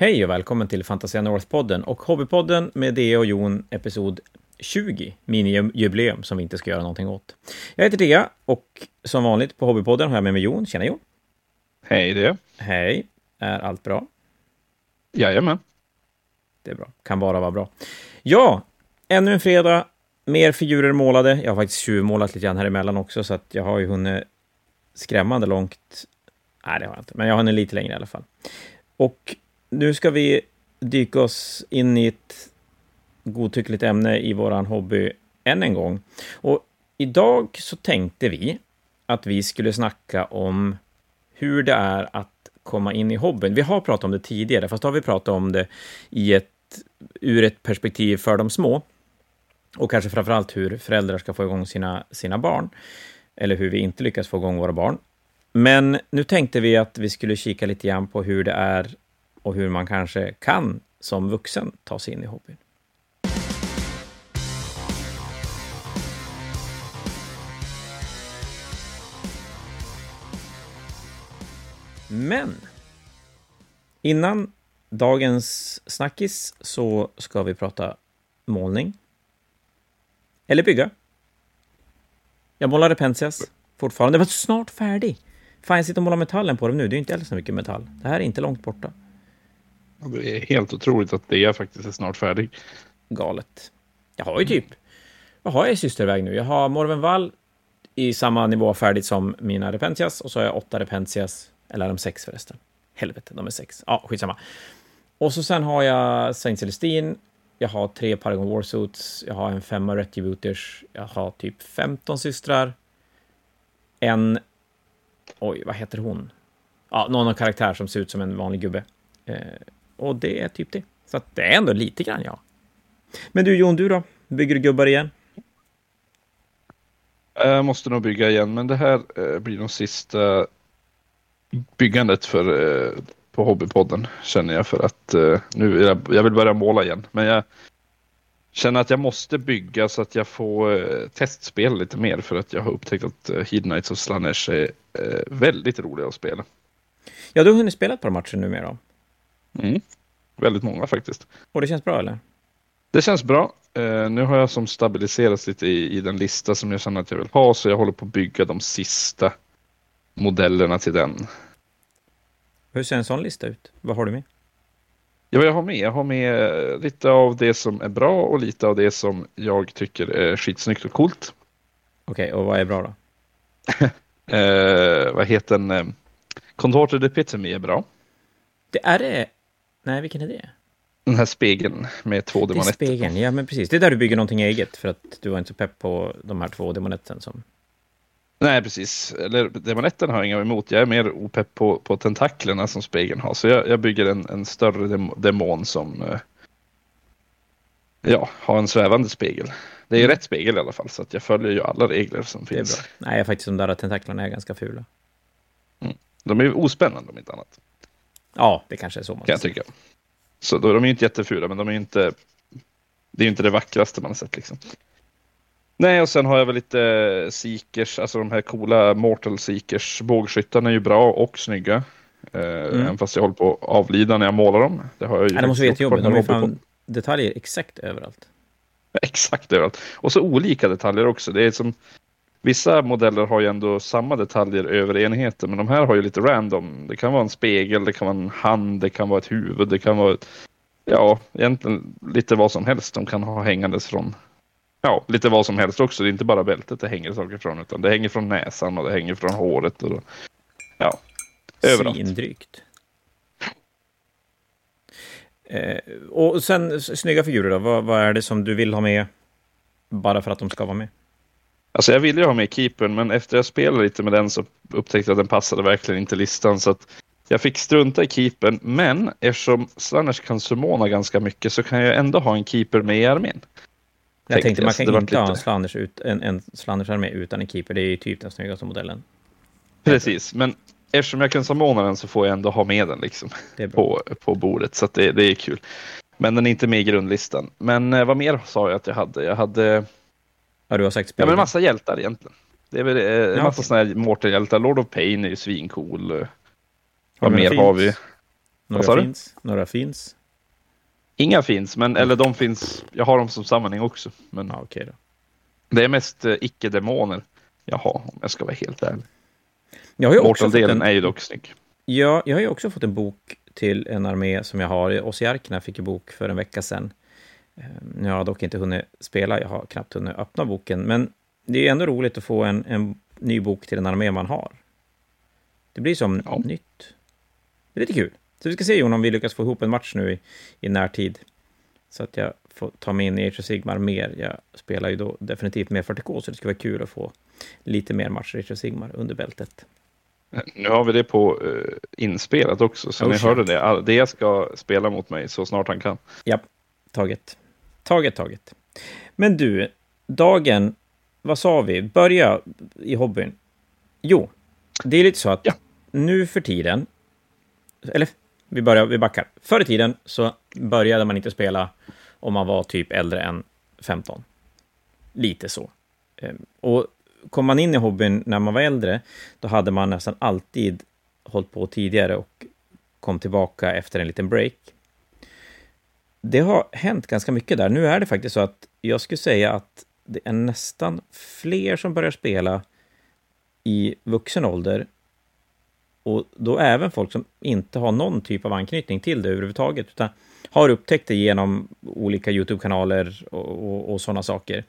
Hej och välkommen till Fantasia North-podden och Hobbypodden med Dea och Jon, episod 20, mini-jubileum som vi inte ska göra någonting åt. Jag heter Dea och som vanligt på Hobbypodden har jag med mig Jon. Tjena Jon! Hej det! Hej! Är allt bra? Jajamän. Det är bra. Kan bara vara bra. Ja, ännu en fredag. Mer figurer målade. Jag har faktiskt tjuvmålat lite grann här emellan också, så att jag har ju hunnit skrämmande långt. Nej, det har jag inte, men jag har hunnit lite längre i alla fall. Och nu ska vi dyka oss in i ett godtyckligt ämne i våran hobby än en gång. Och idag så tänkte vi att vi skulle snacka om hur det är att komma in i hobbyn. Vi har pratat om det tidigare, fast då har vi pratat om det i ett, ur ett perspektiv för de små. Och kanske framförallt hur föräldrar ska få igång sina, sina barn. Eller hur vi inte lyckas få igång våra barn. Men nu tänkte vi att vi skulle kika lite grann på hur det är och hur man kanske kan som vuxen ta sig in i hobbyn. Men innan dagens snackis så ska vi prata målning. Eller bygga. Jag målade Pensias fortfarande. Den var snart färdig. Fan, jag sitter och målar metallen på dem nu. Det är ju inte alls så mycket metall. Det här är inte långt borta. Det är helt otroligt att det är faktiskt är snart färdig. Galet. Jag har ju typ... Vad har jag i systerväg nu? Jag har Morvenvall i samma nivå färdigt som mina Repentias och så har jag åtta Repentias. Eller är de sex förresten? Helvete, de är sex. Ja, skitsamma. Och så sen har jag Saint Celestine. Jag har tre Paragon Warsuits. Jag har en femma Retributers. Jag har typ 15 systrar. En... Oj, vad heter hon? Ja, någon av karaktär som ser ut som en vanlig gubbe. Eh, och det är typ det. Så att det är ändå lite grann, ja. Men du Jon, du då? Bygger du gubbar igen? Jag måste nog bygga igen, men det här eh, blir nog sista byggandet för, eh, på Hobbypodden känner jag för att eh, nu jag, jag vill börja måla igen. Men jag känner att jag måste bygga så att jag får eh, testspela lite mer för att jag har upptäckt att eh, Heed Knights of Slaanesh är eh, väldigt roliga att spela. Ja, du har hunnit spela ett par matcher numera. Mm. Väldigt många faktiskt. Och det känns bra, eller? Det känns bra. Uh, nu har jag som stabiliserats lite i, i den lista som jag känner att jag vill ha, så jag håller på att bygga de sista modellerna till den. Hur ser en sån lista ut? Vad har du med? Ja, jag har med? Jag har med lite av det som är bra och lite av det som jag tycker är skitsnyggt och coolt. Okej, okay, och vad är bra då? uh, vad heter den? Contorted Epitome är bra. Det är det? Nej, vilken är det? Den här spegeln med två demonetter. Är spegeln, ja men precis. Det är där du bygger någonting eget för att du var inte så pepp på de här två demonetten som... Nej, precis. Eller demonetten har jag inga emot. Jag är mer opepp på, på tentaklerna som spegeln har. Så jag, jag bygger en, en större dem, demon som eh, ja, har en svävande spegel. Det är mm. rätt spegel i alla fall, så att jag följer ju alla regler som finns. Nej, faktiskt de där tentaklerna är ganska fula. Mm. De är ospännande om inte annat. Ja, det kanske är så man kan jag tycka. Så då, de är inte jättefula, men de är inte. Det är inte det vackraste man har sett liksom. Nej, och sen har jag väl lite Seekers, alltså de här coola Mortal Seekers. Bågskyttarna är ju bra och snygga. Eh, mm. Även fast jag håller på att avlida när jag målar dem. Det har jag ju. Nej, de måste vara jättejobbigt. De har fan detaljer exakt överallt. Exakt överallt. Och så olika detaljer också. Det är som Vissa modeller har ju ändå samma detaljer över enheten, men de här har ju lite random. Det kan vara en spegel, det kan vara en hand, det kan vara ett huvud, det kan vara ja, egentligen lite vad som helst de kan ha hängandes från. Ja, lite vad som helst också. Det är inte bara bältet det hänger saker från, utan det hänger från näsan och det hänger från håret. Och, ja, överallt. Svindrygt. Eh, och sen snygga figurer då, vad, vad är det som du vill ha med bara för att de ska vara med? Alltså jag ville ju ha med keepern, men efter jag spelade lite med den så upptäckte jag att den passade verkligen inte listan. Så jag fick strunta i keepern, men eftersom Slanners kan summona ganska mycket så kan jag ändå ha en keeper med i armén. Jag tänkte, man kan inte lite... ha en Slanners, ut, en, en Slanners armé utan en keeper. Det är ju typ den snyggaste modellen. Precis, men eftersom jag kan summona den så får jag ändå ha med den liksom på, på bordet. Så det, det är kul. Men den är inte med i grundlistan. Men eh, vad mer sa jag att jag hade? Jag hade Ja, du har sagt Ja, men massa hjältar egentligen. Det är väl eh, ja, massa sådana här Mortal-hjältar. Lord of Pain är ju svincool. Vad mer har vi? Några finns? Några finns? Inga finns, men eller de finns. Jag har dem som sammanhang också. Men ja, okay då. det är mest uh, icke-demoner jag har, om jag ska vara helt ärlig. Jag har ju Mortal-delen en... är ju dock snygg. Ja, jag har ju också fått en bok till en armé som jag har. Ossiarkerna fick en bok för en vecka sedan. Ehm, nu har jag dock inte hunnit spela, jag har knappt hunnit öppna boken, men det är ändå roligt att få en, en ny bok till en armé man har. Det blir som ja. nytt. Det är lite kul. Så vi ska se Jon om vi lyckas få ihop en match nu i, i närtid. Så att jag får ta mig in i Age of Sigmar mer. Jag spelar ju då definitivt med 40K, så det skulle vara kul att få lite mer matcher i Age of Sigmar under bältet. Nu har vi det på uh, inspelat också, så oh, ni shit. hörde det. Det ska spela mot mig så snart han kan. Ja, taget. Taget, taget. Men du, dagen, vad sa vi? Börja i hobbyn. Jo, det är lite så att ja. nu för tiden, eller vi, börjar, vi backar. Förr i tiden så började man inte spela om man var typ äldre än 15. Lite så. Ehm, och kom man in i hobbyn när man var äldre, då hade man nästan alltid hållit på tidigare och kom tillbaka efter en liten break. Det har hänt ganska mycket där. Nu är det faktiskt så att jag skulle säga att det är nästan fler som börjar spela i vuxen ålder och då även folk som inte har någon typ av anknytning till det överhuvudtaget, utan har upptäckt det genom olika YouTube-kanaler och, och, och sådana saker.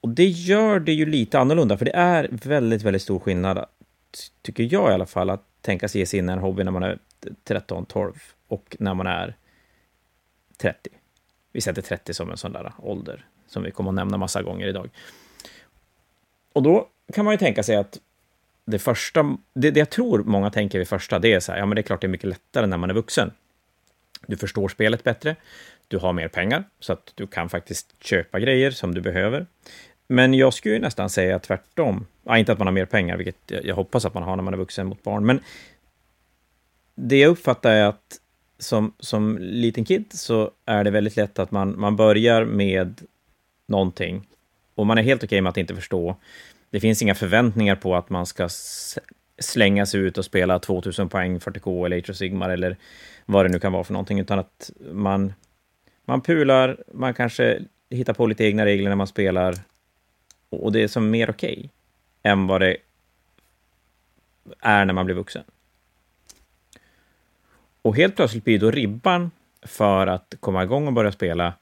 Och det gör det ju lite annorlunda, för det är väldigt, väldigt stor skillnad, tycker jag i alla fall, att tänka sig ge sig in i en hobby när man är 13-12 och när man är 30. Vi sätter 30 som en sån där ålder, som vi kommer att nämna massa gånger idag. Och då kan man ju tänka sig att det första, det, det jag tror många tänker vid första, det är så här, ja men det är klart det är mycket lättare när man är vuxen. Du förstår spelet bättre, du har mer pengar, så att du kan faktiskt köpa grejer som du behöver. Men jag skulle ju nästan säga tvärtom. Ja, inte att man har mer pengar, vilket jag hoppas att man har när man är vuxen mot barn, men det jag uppfattar är att som, som liten kid så är det väldigt lätt att man, man börjar med någonting. Och man är helt okej okay med att inte förstå. Det finns inga förväntningar på att man ska slänga sig ut och spela 2000 poäng 40K eller Age of Sigmar eller vad det nu kan vara för någonting, utan att man, man pular, man kanske hittar på lite egna regler när man spelar. Och det är som mer okej okay än vad det är när man blir vuxen. Och helt plötsligt blir då ribban för att komma igång och börja spela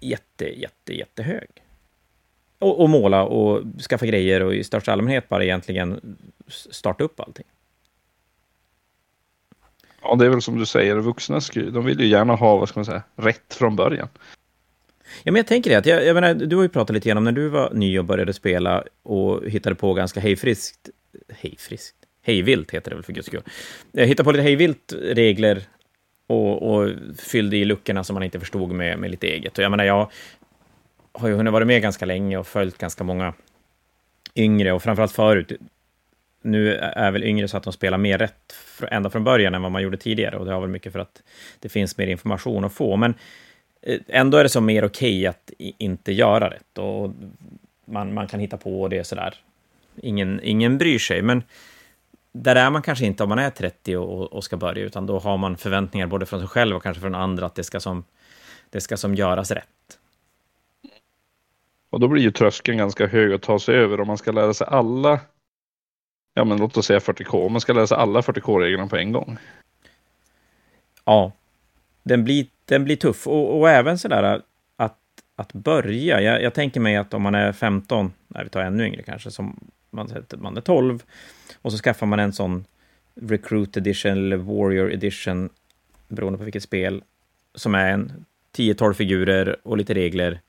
jätte, jätte, jättehög. Och, och, måla och skaffa grejer och i största allmänhet bara egentligen starta upp allting. Ja, det är väl som du säger, vuxna de vill ju gärna ha, vad ska man säga, rätt från början. Ja, men jag tänker det, att jag, jag menar, du har ju pratat lite grann om när du var ny och började spela och hittade på ganska hejfriskt, hejfriskt, hejvilt heter det väl för guds skull. Eh, jag hittade på lite hejvilt regler och, och, fyllde i luckorna som man inte förstod med, med lite eget. Och jag menar, jag har ju hunnit vara med ganska länge och följt ganska många yngre och framförallt förut. Nu är väl yngre så att de spelar mer rätt ända från början än vad man gjorde tidigare och det har väl mycket för att det finns mer information att få. Men eh, ändå är det så mer okej okay att inte göra rätt och man, man kan hitta på det sådär. Ingen, ingen bryr sig, men där är man kanske inte om man är 30 och, och ska börja, utan då har man förväntningar både från sig själv och kanske från andra att det ska som, det ska som göras rätt. Och då blir ju tröskeln ganska hög att ta sig över om man ska lära sig alla, ja men låt oss säga 40K, om man ska lära sig alla 40K-reglerna på en gång. Ja, den blir, den blir tuff och, och även sådär att, att börja. Jag, jag, tänker mig att om man är 15, nej vi tar ännu yngre kanske, som man, man är 12 och så skaffar man en sån Recruit Edition eller Warrior Edition, beroende på vilket spel, som är en 10-12 figurer och lite regler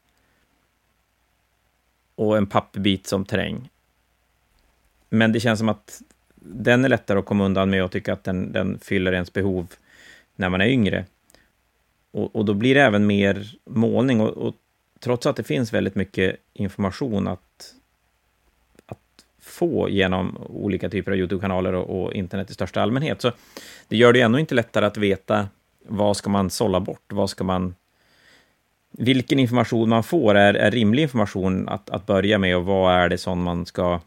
och en pappbit som terräng. Men det känns som att den är lättare att komma undan med och tycka att den, den fyller ens behov när man är yngre. Och, och då blir det även mer målning och, och, trots att det finns väldigt mycket information att, få genom olika typer av YouTube-kanaler och, och, internet i största allmänhet, så det gör det ju ännu inte lättare att veta vad ska man sålla bort, vad ska man vilken information man får är, är rimlig information att, att börja med och vad är det som man ska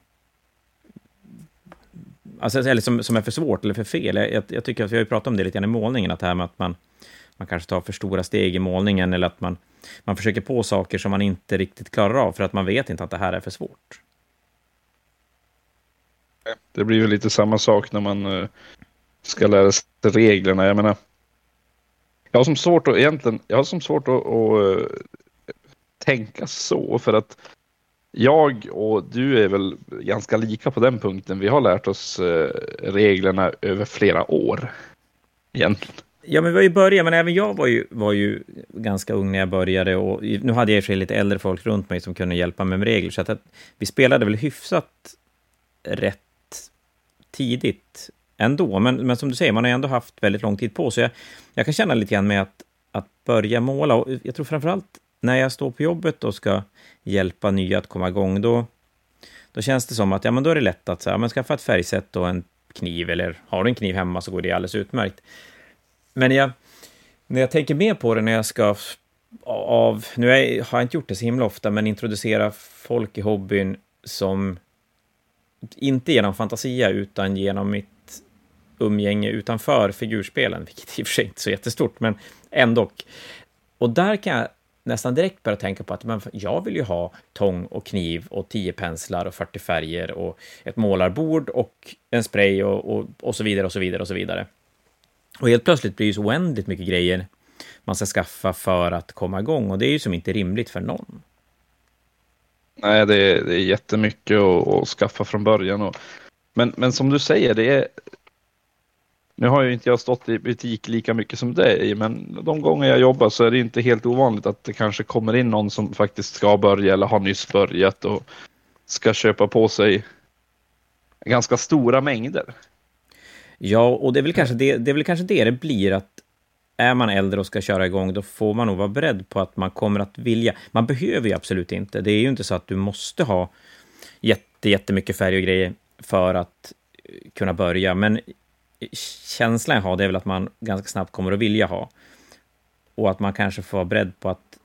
Alltså, eller som, som är för svårt eller för fel. Jag, jag, jag tycker att vi har ju pratat om det lite grann i målningen, att det här med att man, man kanske tar för stora steg i målningen, eller att man, man försöker på saker som man inte riktigt klarar av, för att man vet inte att det här är för svårt. Det blir ju lite samma sak när man eh, ska lära sig reglerna. Jag menar, jag har som svårt att egentligen, jag har som svårt att, att eh, tänka så, för att jag och du är väl ganska lika på den punkten. Vi har lärt oss eh, reglerna över flera år. Egentligen. Ja, men vi har ju börjat, men även jag var ju, var ju ganska ung när jag började och nu hade jag i och för sig lite äldre folk runt mig som kunde hjälpa mig med regler, så att, att vi spelade väl hyfsat rätt tidigt ändå. Men, men som du säger, man har ändå haft väldigt lång tid på sig. Jag, jag kan känna lite grann med att, att börja måla. Och jag tror framförallt när jag står på jobbet och ska hjälpa nya att komma igång, då, då känns det som att ja, men då är det lätt att så här, men skaffa ett färgsätt och en kniv, eller har du en kniv hemma så går det alldeles utmärkt. Men jag, när jag tänker mer på det när jag ska av, nu har jag inte gjort det så himla ofta, men introducera folk i hobbyn som inte genom fantasia, utan genom mitt umgänge utanför figurspelen, vilket i och för sig inte är så jättestort, men ändå. Och där kan jag nästan direkt börja tänka på att men jag vill ju ha tång och kniv och tio penslar och 40 färger och ett målarbord och en spray och, och, och så vidare och så vidare och så vidare. Och helt plötsligt blir det så oändligt mycket grejer man ska skaffa för att komma igång och det är ju som inte rimligt för någon. Nej, det är, det är jättemycket att, att skaffa från början. Och, men, men som du säger, det är... Nu har ju inte jag stått i butik lika mycket som dig, men de gånger jag jobbar så är det inte helt ovanligt att det kanske kommer in någon som faktiskt ska börja eller har nyss börjat och ska köpa på sig ganska stora mängder. Ja, och det är väl kanske det det, är väl kanske det, det blir, att är man äldre och ska köra igång, då får man nog vara beredd på att man kommer att vilja. Man behöver ju absolut inte. Det är ju inte så att du måste ha jätte, jättemycket färg och grejer för att eh, kunna börja, men eh, känslan jag har, det är väl att man ganska snabbt kommer att vilja ha. Och att man kanske får vara beredd på att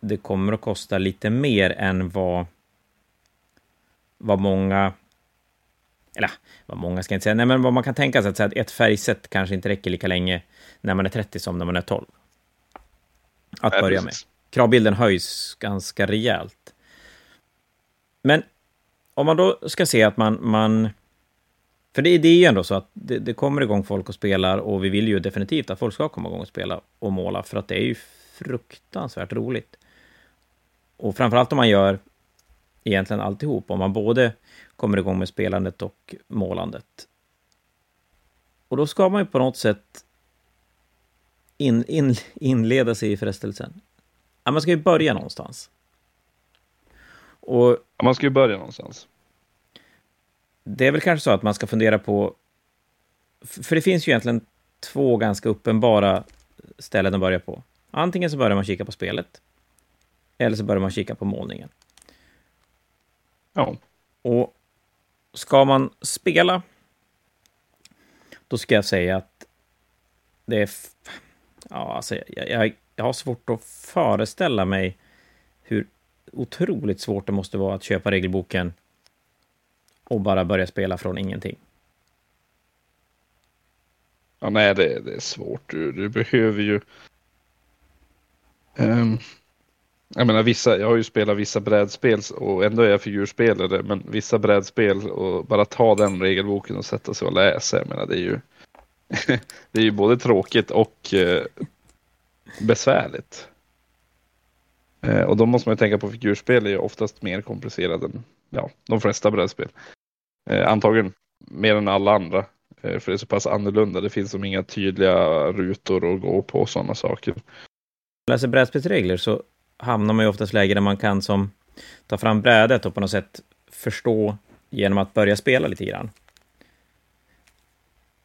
det kommer att kosta lite mer än vad, vad många eller vad många ska jag inte säga, nej men vad man kan tänka sig att ett färgsätt kanske inte räcker lika länge när man är 30 som när man är 12. Att ja, börja med. Kravbilden höjs ganska rejält. Men om man då ska se att man... man för det, det är ju ändå så att det, det, kommer igång folk och spelar och vi vill ju definitivt att folk ska komma igång och spela och måla för att det är ju fruktansvärt roligt. Och framförallt om man gör egentligen alltihop, om man både kommer igång med spelandet och målandet. Och då ska man ju på något sätt in, in, inleda sig i frestelsen. Ja, man ska ju börja någonstans. Och ja, man ska ju börja någonstans. Det är väl kanske så att man ska fundera på... För det finns ju egentligen två ganska uppenbara ställen att börja på. Antingen så börjar man kika på spelet, eller så börjar man kika på målningen. Ja. Och ska man spela, då ska jag säga att det är... Ja, alltså, jag, jag, jag har svårt att föreställa mig hur otroligt svårt det måste vara att köpa regelboken och bara börja spela från ingenting. Ja, nej, det, det är svårt. Du, du behöver ju... Um, jag menar vissa, jag har ju spelat vissa brädspel och ändå är jag figurspelare, men vissa brädspel och bara ta den regelboken och sätta sig och läsa, jag menar det är ju det är ju både tråkigt och eh, besvärligt. Eh, och då måste man ju tänka på figurspel är ju oftast mer komplicerade än ja, de flesta brädspel. Eh, antagligen mer än alla andra, eh, för det är så pass annorlunda. Det finns som inga tydliga rutor att gå på och sådana saker. Läser brädspelsregler så hamnar man ju oftast läge där man kan som ta fram brädet och på något sätt förstå genom att börja spela lite grann.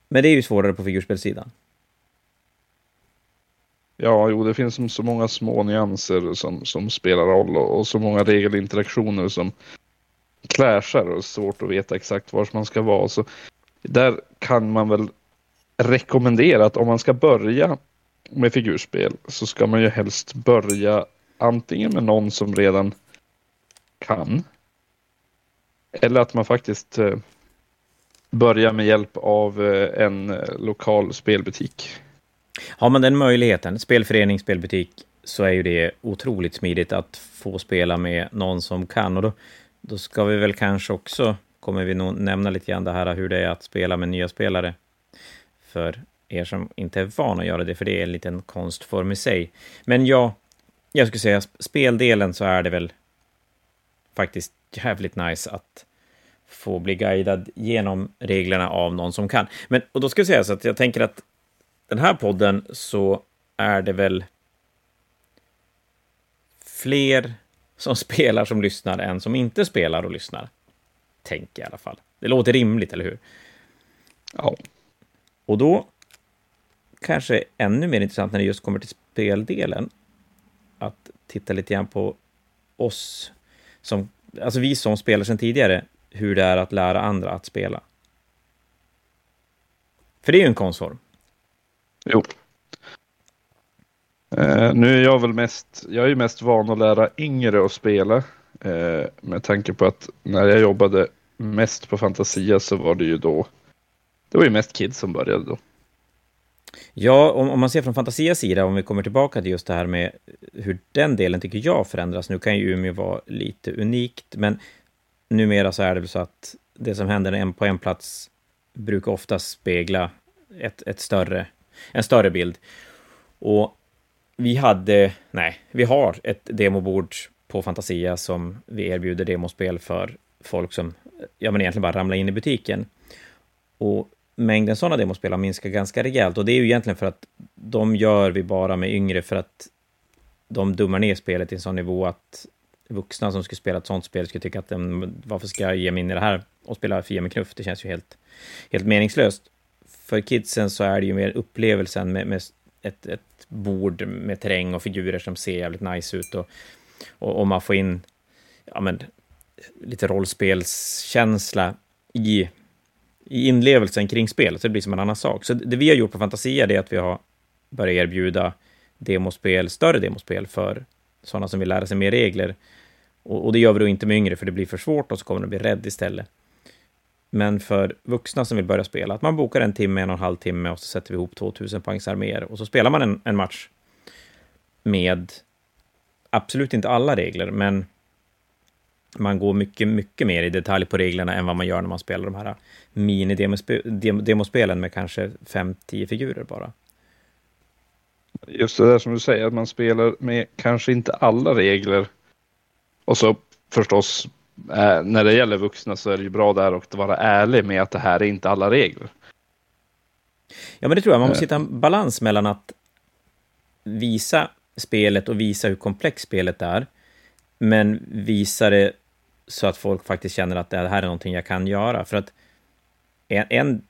Men det är ju svårare på figurspelssidan. Ja, jo, det finns så många små nyanser som, som spelar roll och, och så många regelinteraktioner som clashar och svårt att veta exakt var man ska vara. Så där kan man väl rekommendera att om man ska börja med figurspel så ska man ju helst börja antingen med någon som redan kan. Eller att man faktiskt eh, börjar med hjälp av eh, en eh, lokal spelbutik. Har man den möjligheten, spelförening, spelbutik, så är ju det otroligt smidigt att få spela med någon som kan. Och då, då ska vi väl kanske också, kommer vi nog nämna lite grann det här hur det är att spela med nya spelare. För er som inte är van att göra det, för det är en liten konstform i sig. Men ja, jag skulle säga speldelen så är det väl faktiskt jävligt nice att få bli guidad genom reglerna av någon som kan. Men, och då ska jag säga så att jag tänker att den här podden så är det väl fler som spelar som lyssnar än som inte spelar och lyssnar. Tänker jag i alla fall. Det låter rimligt, eller hur? Ja. Och då kanske ännu mer intressant när det just kommer till speldelen att titta lite grann på oss som, alltså vi som spelar sedan tidigare, hur det är att lära andra att spela. För det är ju en konstform. Jo. Eh, nu är jag väl mest, jag är ju mest van att lära yngre att spela. Eh, med tanke på att när jag jobbade mest på Fantasia så var det ju då, det var ju mest kids som började då. Ja, om, om man ser från Fantasias sida, om vi kommer tillbaka till just det här med hur den delen tycker jag förändras. Nu kan ju Umeå vara lite unikt, men numera så är det väl så att det som händer en på en plats brukar oftast spegla ett, ett större, en större bild. Och vi hade, nej, vi har ett demobord på Fantasia som vi erbjuder demospel för folk som, ja men egentligen bara ramlar in i butiken. Och mängden sådana demospel har minskat ganska rejält och det är ju egentligen för att de gör vi bara med yngre för att de dummar ner spelet till en sån nivå att vuxna som skulle spela ett sånt spel skulle tycka att mm, varför ska jag ge mig in i det här och spela Fia med knuff? Det känns ju helt, helt meningslöst. För kidsen så är det ju mer upplevelsen med, med ett, ett bord med terräng och figurer som ser jävligt nice ut och, och, och man får in ja, men, lite rollspelskänsla i i inlevelsen kring spelet, så det blir som en annan sak. Så det vi har gjort på Fantasia är att vi har börjat erbjuda demospel, större demospel för sådana som vill lära sig mer regler. Och, och, det gör vi då inte med yngre, för det blir för svårt och så kommer de bli rädd istället. Men för vuxna som vill börja spela, att man bokar en timme, en och en halv timme och så sätter vi ihop 2000 poängs arméer och så spelar man en, en match med absolut inte alla regler, men man går mycket, mycket mer i detalj på reglerna än vad man gör när man spelar de här mini-demospelen med kanske 5-10 figurer bara. Just det där som du säger, att man spelar med kanske inte alla regler. Och så förstås, eh, när det gäller vuxna så är det ju bra där att vara ärlig med att det här är inte alla regler. Ja, men det tror jag. Man måste hitta en balans mellan att visa spelet och visa hur komplext spelet är, men visa det så att folk faktiskt känner att det här är någonting jag kan göra. För att en, en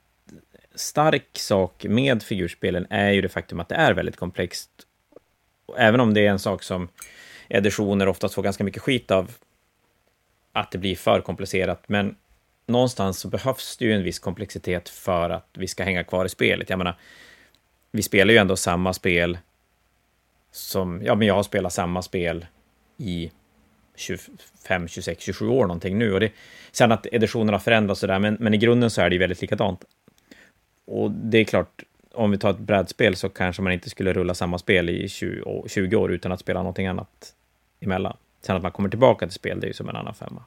stark sak med figurspelen är ju det faktum att det är väldigt komplext. Även om det är en sak som editioner oftast får ganska mycket skit av, att det blir för komplicerat, men någonstans så behövs det ju en viss komplexitet för att vi ska hänga kvar i spelet. Jag menar, vi spelar ju ändå samma spel som, ja men jag har spelat samma spel i 25, 26, 27 år någonting nu. Och det, sen att editionerna förändras sådär, men, men i grunden så är det ju väldigt likadant. Och det är klart, om vi tar ett brädspel så kanske man inte skulle rulla samma spel i 20, 20 år utan att spela någonting annat emellan. Sen att man kommer tillbaka till spel, det är ju som en annan femma.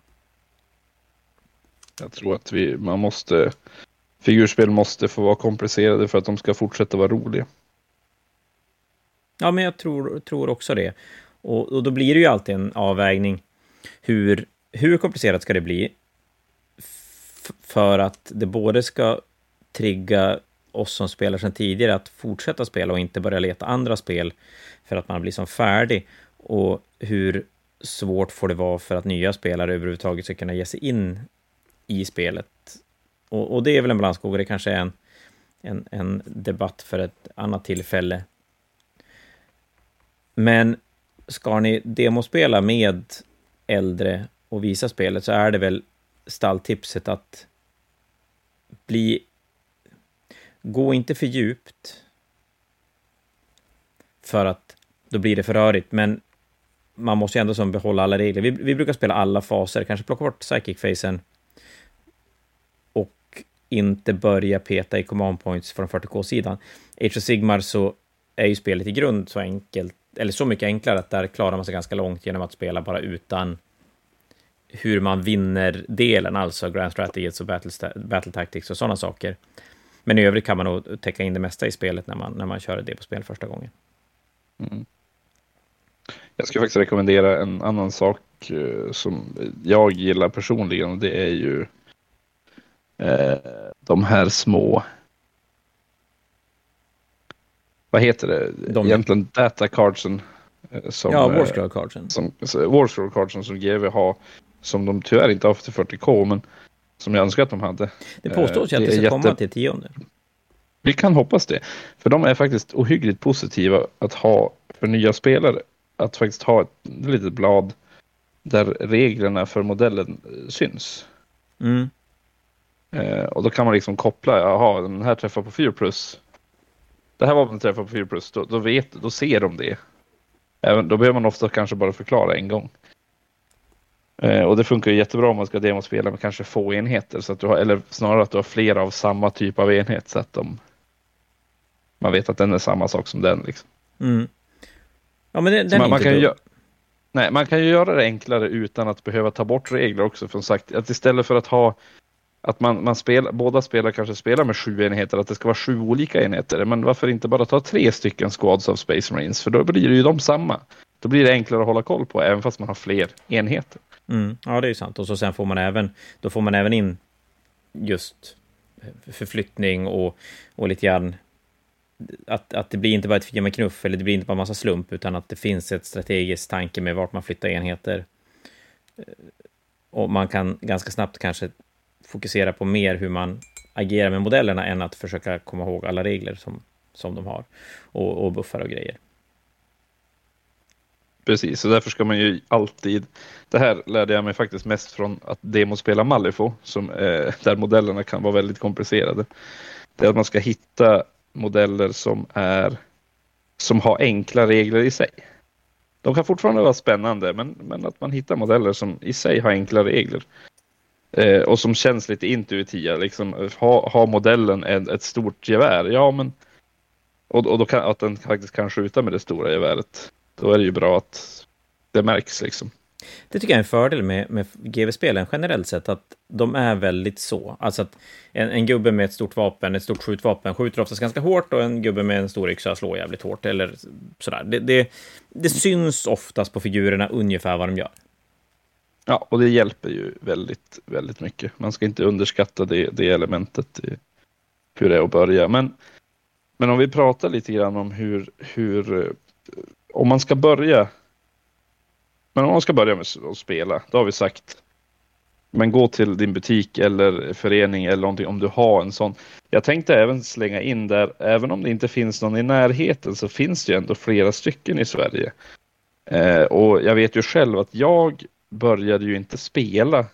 Jag tror att vi, man måste, figurspel måste få vara komplicerade för att de ska fortsätta vara roliga. Ja, men jag tror, tror också det. Och, och då blir det ju alltid en avvägning. Hur, hur komplicerat ska det bli? för att det både ska trigga oss som spelar sedan tidigare att fortsätta spela och inte börja leta andra spel för att man blir som färdig. Och hur svårt får det vara för att nya spelare överhuvudtaget ska kunna ge sig in i spelet. Och, och det är väl en balansgång och det kanske är en, en, en debatt för ett annat tillfälle. Men ska ni demospela med äldre och visa spelet så är det väl stalltipset att bli... Gå inte för djupt. För att då blir det för rörigt, men man måste ju ändå som behålla alla regler. Vi, vi brukar spela alla faser, kanske plocka bort psychic-facen och inte börja peta i command points från 40K-sidan. Age of Sigmar så är ju spelet i grund så enkelt, eller så mycket enklare att där klarar man sig ganska långt genom att spela bara utan hur man vinner delen, alltså Grand Strategies alltså och Battle, battle Tactics och sådana saker. Men i övrigt kan man nog täcka in det mesta i spelet när man, när man kör det på spel första gången. Mm. Jag ska faktiskt rekommendera en annan sak eh, som jag gillar personligen och det är ju eh, de här små vad heter det? De... Egentligen datacardsen. Uh, som, ja, Warscroll-cardsen. Som, Warscroll-cardsen som GW har. Som de tyvärr inte har för 40K, men som jag önskar att de hade. Det påstås ju att det, det ska jätte... komma till tionde. Vi kan hoppas det. För de är faktiskt ohyggligt positiva att ha för nya spelare. Att faktiskt ha ett litet blad där reglerna för modellen eh, syns. Mm. Eh, och då kan man liksom koppla, jaha, den här träffar på 4 plus. Det här vapnet träffar på 4 plus, då, då, vet, då ser de det. Även, då behöver man ofta kanske bara förklara en gång. Eh, och det funkar ju jättebra om man ska demospela med kanske få enheter, så att du har, eller snarare att du har flera av samma typ av enhet så att de, man vet att den är samma sak som den. Liksom. Mm. Ja, men det, den man, man kan ju, Nej, man kan ju göra det enklare utan att behöva ta bort regler också. För sagt, att istället för att ha att man, man spelar, båda spelare kanske spelar med sju enheter, att det ska vara sju olika enheter. Men varför inte bara ta tre stycken squads av Space Marines? För då blir det ju de samma. Då blir det enklare att hålla koll på, även fast man har fler enheter. Mm, ja, det är ju sant. Och så sen får man även, då får man även in just förflyttning och, och lite grann att, att det blir inte bara ett fia med knuff eller det blir inte bara massa slump utan att det finns ett strategiskt tanke med vart man flyttar enheter. Eh, och man kan ganska snabbt kanske fokusera på mer hur man agerar med modellerna än att försöka komma ihåg alla regler som, som de har och, och buffar och grejer. Precis, och därför ska man ju alltid... Det här lärde jag mig faktiskt mest från att demospela Malifo, som, eh, där modellerna kan vara väldigt komplicerade. Det är att man ska hitta modeller som, är, som har enkla regler i sig. De kan fortfarande vara spännande, men, men att man hittar modeller som i sig har enkla regler. Eh, och som känns lite intuitiva. Liksom, ha, ha modellen ett, ett stort gevär, ja men och, och då kan, att den faktiskt kan skjuta med det stora geväret. Då är det ju bra att det märks liksom. Det tycker jag är en fördel med, med GV-spelen generellt sett, att de är väldigt så. Alltså att en, en, gubbe med ett stort vapen, ett stort skjutvapen, skjuter oftast ganska hårt och en gubbe med en stor yxa slår jävligt hårt, eller sådär. Det, det, det syns oftast på figurerna ungefär vad de gör. Ja, och det hjälper ju väldigt, väldigt mycket. Man ska inte underskatta det, det elementet i hur det är att börja. Men, men om vi pratar lite grann om hur, hur eh, om man ska börja men om man ska börja med att spela, då har vi sagt men gå till din butik eller förening eller någonting om du har en sån. Jag tänkte även slänga in där, även om det inte finns någon i närheten så finns det ju ändå flera stycken i Sverige. Eh, och jag vet ju själv att jag började ju inte spela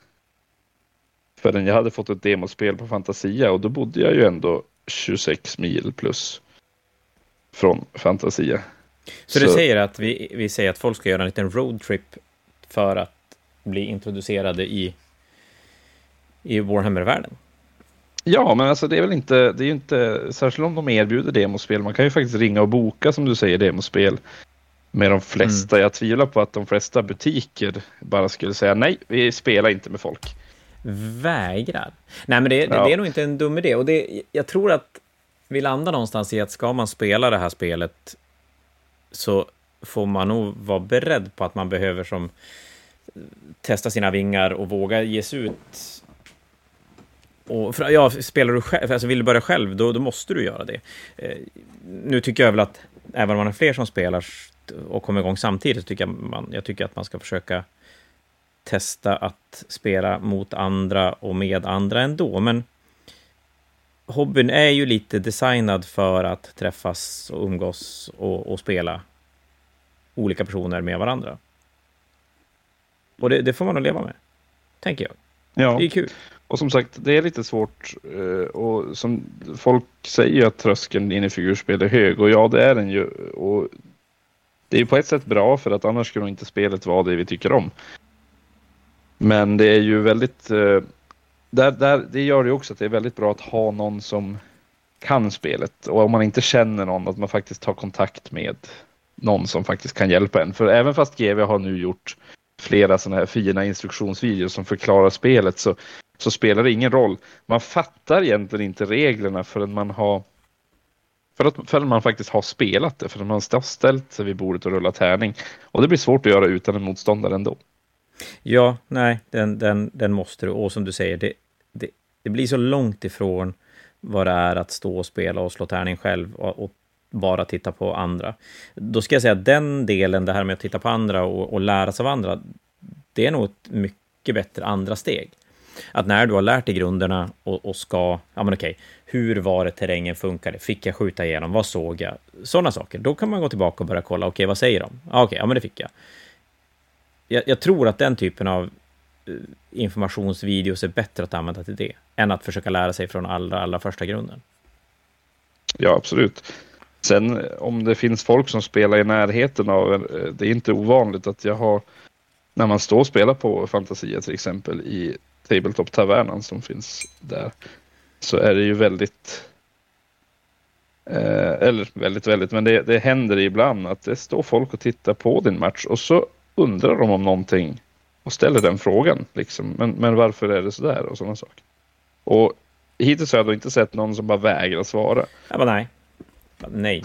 förrän jag hade fått ett demospel på Fantasia och då bodde jag ju ändå 26 mil plus från Fantasia. Så, så du säger att vi, vi säger att folk ska göra en liten roadtrip för att bli introducerade i, i Warhammer-världen? Ja, men alltså det är väl inte, det är ju inte, särskilt om de erbjuder demospel, man kan ju faktiskt ringa och boka som du säger demospel med de flesta. Mm. Jag tvivlar på att de flesta butiker bara skulle säga nej, vi spelar inte med folk. Vägrar? Nej, men det, ja. det, är nog inte en dum idé. Och det, jag tror att vi landar någonstans i att ska man spela det här spelet så får man nog vara beredd på att man behöver som testa sina vingar och våga ge sig ut. Och, ja, spelar du själv, alltså vill du börja själv, då, då måste du göra det. Eh, nu tycker jag väl att även om man är fler som spelar och kommer igång samtidigt, så tycker jag, man, jag tycker att man ska försöka testa att spela mot andra och med andra ändå. Men hobbyn är ju lite designad för att träffas och umgås och, och spela olika personer med varandra. Och det, det, får man att leva med, tänker jag. Ja. Det är kul. Och som sagt, det är lite svårt. Eh, och som folk säger att tröskeln in i figurspel är hög. Och ja, det är den ju. Och det är på ett sätt bra för att annars skulle inte spelet vara det vi tycker om. Men det är ju väldigt eh, där, där, det gör det också att det är väldigt bra att ha någon som kan spelet och om man inte känner någon att man faktiskt tar kontakt med någon som faktiskt kan hjälpa en. För även fast GV har nu gjort flera sådana här fina instruktionsvideor som förklarar spelet så, så spelar det ingen roll. Man fattar egentligen inte reglerna förrän man har för att, förrän man faktiskt har spelat det, för att man har ställt sig vid bordet och rullat tärning. Och det blir svårt att göra utan en motståndare ändå. Ja, nej, den, den, den måste du. Och som du säger, det, det, det blir så långt ifrån vad det är att stå och spela och slå tärning själv och, och bara titta på andra. Då ska jag säga att den delen, det här med att titta på andra och, och lära sig av andra, det är nog ett mycket bättre andra steg. Att när du har lärt dig grunderna och, och ska, ja men okej, hur var det terrängen funkade? Fick jag skjuta igenom? Vad såg jag? Sådana saker. Då kan man gå tillbaka och börja kolla, okej, vad säger de? Ja, okej, ja men det fick jag. jag. Jag tror att den typen av eh, informationsvideos är bättre att använda till det, än att försöka lära sig från allra, allra första grunden. Ja, absolut. Sen eh, om det finns folk som spelar i närheten av, en, eh, det är inte ovanligt att jag har, när man står och spelar på Fantasia till exempel i Tabletop-tavernan som finns där, så är det ju väldigt, eh, eller väldigt, väldigt, men det, det händer ibland att det står folk och tittar på din match och så undrar de om någonting och ställer den frågan. Liksom. Men, men varför är det så där och sådana saker. Och hittills har jag inte sett någon som bara vägrar svara. Jag bara nej. Nej.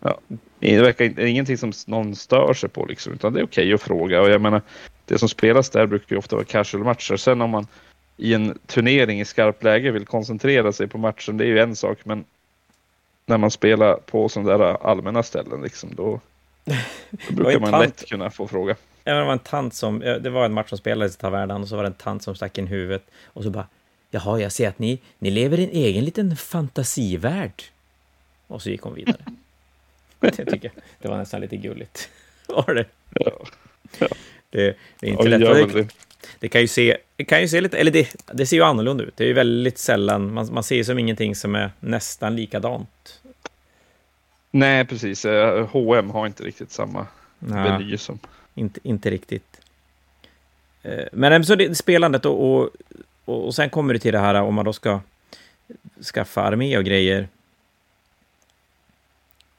Ja. Det verkar det är ingenting som någon stör sig på liksom, utan det är okej okay att fråga. Och jag menar, det som spelas där brukar ju ofta vara casual-matcher. Sen om man i en turnering i skarpt läge vill koncentrera sig på matchen, det är ju en sak. Men när man spelar på sådana där allmänna ställen, liksom, då, då brukar man tant, lätt kunna få fråga. Ja, det var en tant som, det var en match som spelades i tavernan och så var det en tant som stack in huvudet och så bara Jaha, jag ser att ni, ni lever i en egen liten fantasivärld. Och så gick hon vidare. jag tycker det var nästan lite gulligt. Var det? Ja. ja. Det, det, är inte ja, lätt. Det, det, kan ju se, det kan ju se lite, eller det, det ser ju annorlunda ut. Det är ju väldigt sällan, man, man ser ju som ingenting som är nästan likadant. Nej, precis. H&M har inte riktigt samma meny som... Inte, inte riktigt. Eh, men så det, spelandet och, och, och sen kommer det till det här om man då ska skaffa armé och grejer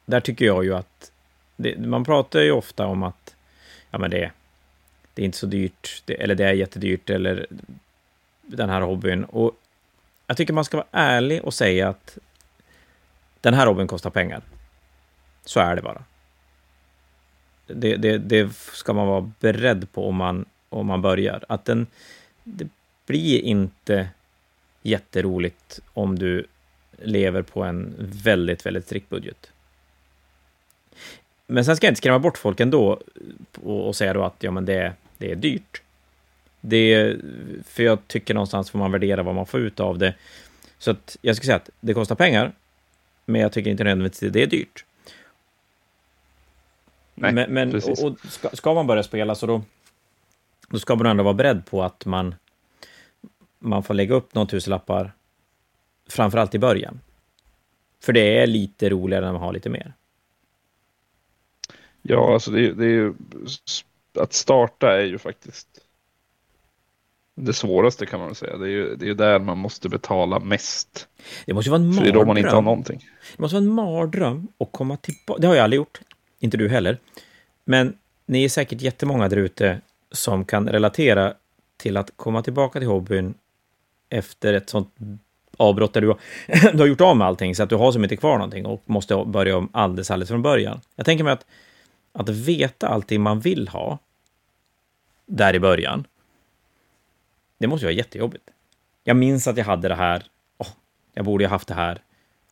där tycker jag ju att det, man pratar ju ofta om att ja, men det, det är inte så dyrt, det, eller det är jättedyrt, eller den här hobbyn. Och jag tycker man ska vara ärlig och säga att den här hobbyn kostar pengar. Så är det bara. Det, det, det, ska man vara beredd på om man, om man börjar. Att den, det blir inte jätteroligt om du lever på en väldigt, väldigt strikt budget. Men sen ska jag inte skrämma bort folk ändå och, och säga då att ja, men det, det är dyrt. Det, för jag tycker någonstans får man värdera vad man får ut av det. Så att jag skulle säga att det kostar pengar, men jag tycker inte nödvändigtvis att det är dyrt. Nej, men, men och, och ska, ska, man börja spela så då, då ska man ändå vara beredd på att man, man får lägga upp några tusenlappar, framförallt i början. För det är lite roligare när man har lite mer. Ja, alltså det, det är ju, att starta är ju faktiskt det svåraste kan man väl säga. Det är ju det är där man måste betala mest. Det måste vara en mardröm. För det är då man inte har någonting. Det måste vara en mardröm att komma tillbaka. Det har jag aldrig gjort. Inte du heller. Men ni är säkert jättemånga där ute som kan relatera till att komma tillbaka till hobbyn efter ett sånt avbrott där du har, du har gjort av med allting så att du har som inte kvar någonting och måste börja om alldeles, alldeles från början. Jag tänker mig att att veta allting man vill ha där i början, det måste vara jättejobbigt. Jag minns att jag hade det här. Oh, jag borde ha haft det här.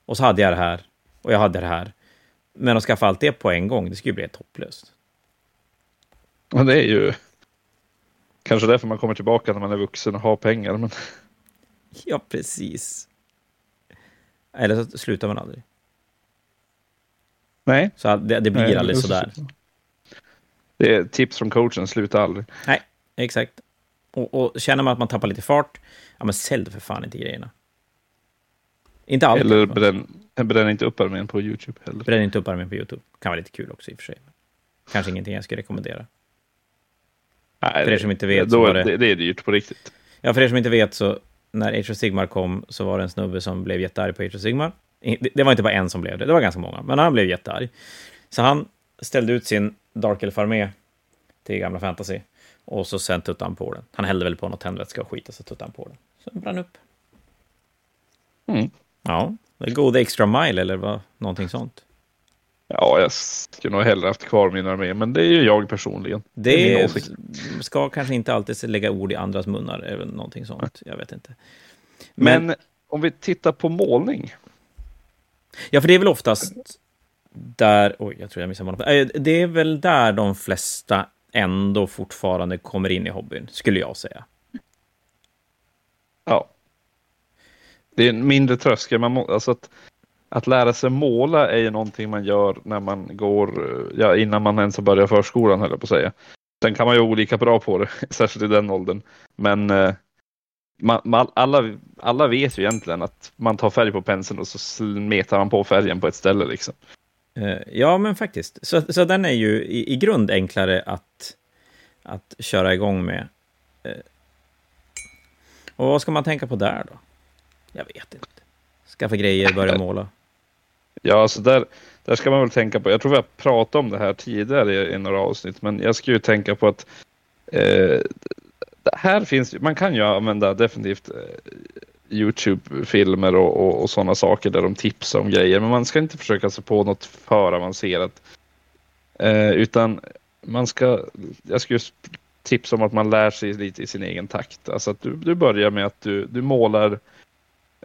Och så hade jag det här. Och jag hade det här. Men att skaffa allt det på en gång, det skulle bli helt hopplöst. Ja, det är ju kanske därför man kommer tillbaka när man är vuxen och har pengar. Men... Ja, precis. Eller så slutar man aldrig. Nej. Så det, det blir Nej, aldrig sådär. Det är tips från coachen, sluta aldrig. Nej, exakt. Och, och känner man att man tappar lite fart, ja men sälj för fan inte grejerna. Inte allt. Eller bränn, bränn inte upp armén på YouTube heller. Bränn inte upp armén på YouTube. Kan vara lite kul också i och för sig. Kanske ingenting jag skulle rekommendera. Nej, för er som inte vet då, så var det... Det är dyrt på riktigt. Ja, för er som inte vet så när Age of Sigmar kom så var det en snubbe som blev jättearg på Age of Sigmar. Det, det var inte bara en som blev det, det var ganska många, men han blev jättearg. Så han ställde ut sin Dark Elf-armé till gamla fantasy och så sen tuttade han på den. Han hällde väl på något tändvätska och skit och så tuttade han på den. Så den brann upp. Mm. Ja, det the extra mile eller vad, någonting sånt. Ja, jag skulle nog hellre haft kvar min armé, men det är ju jag personligen. Det, det ska kanske inte alltid lägga ord i andras munnar, eller någonting sånt. Jag vet inte. Men, om vi tittar på målning. Ja, för det är väl oftast där... Oj, jag tror jag missade målet. Eh, det är väl där de flesta ändå fortfarande kommer in i hobbyn, skulle jag säga. Ja. Det är en mindre tröskel. Man må, alltså att, att lära sig måla är ju någonting man gör när man går, eh, ja, innan man ens har börjat förskolan höll jag på att säga. Sen kan man ju vara olika bra på det, särskilt i den åldern. Men eh, man, man, alla, alla vet ju egentligen att man tar färg på penseln och så smetar man på färgen på ett ställe liksom. Eh, Ja, men faktiskt. Så, så den är ju i, i grund enklare att, att köra igång med. Eh, Och vad ska man tänka på där då? Jag vet inte. Skaffa grejer, börja måla. Ja, alltså där, där ska man väl tänka på. Jag tror vi har pratat om det här tidigare i, i några avsnitt, men jag ska ju tänka på att eh, här finns, man kan ju använda definitivt eh, Youtube-filmer och, och, och sådana saker där de tipsar om grejer, men man ska inte försöka sig på något för avancerat. Eh, utan man ska, jag skulle tipsa om att man lär sig lite i sin egen takt. Alltså att du, du börjar med att du, du målar,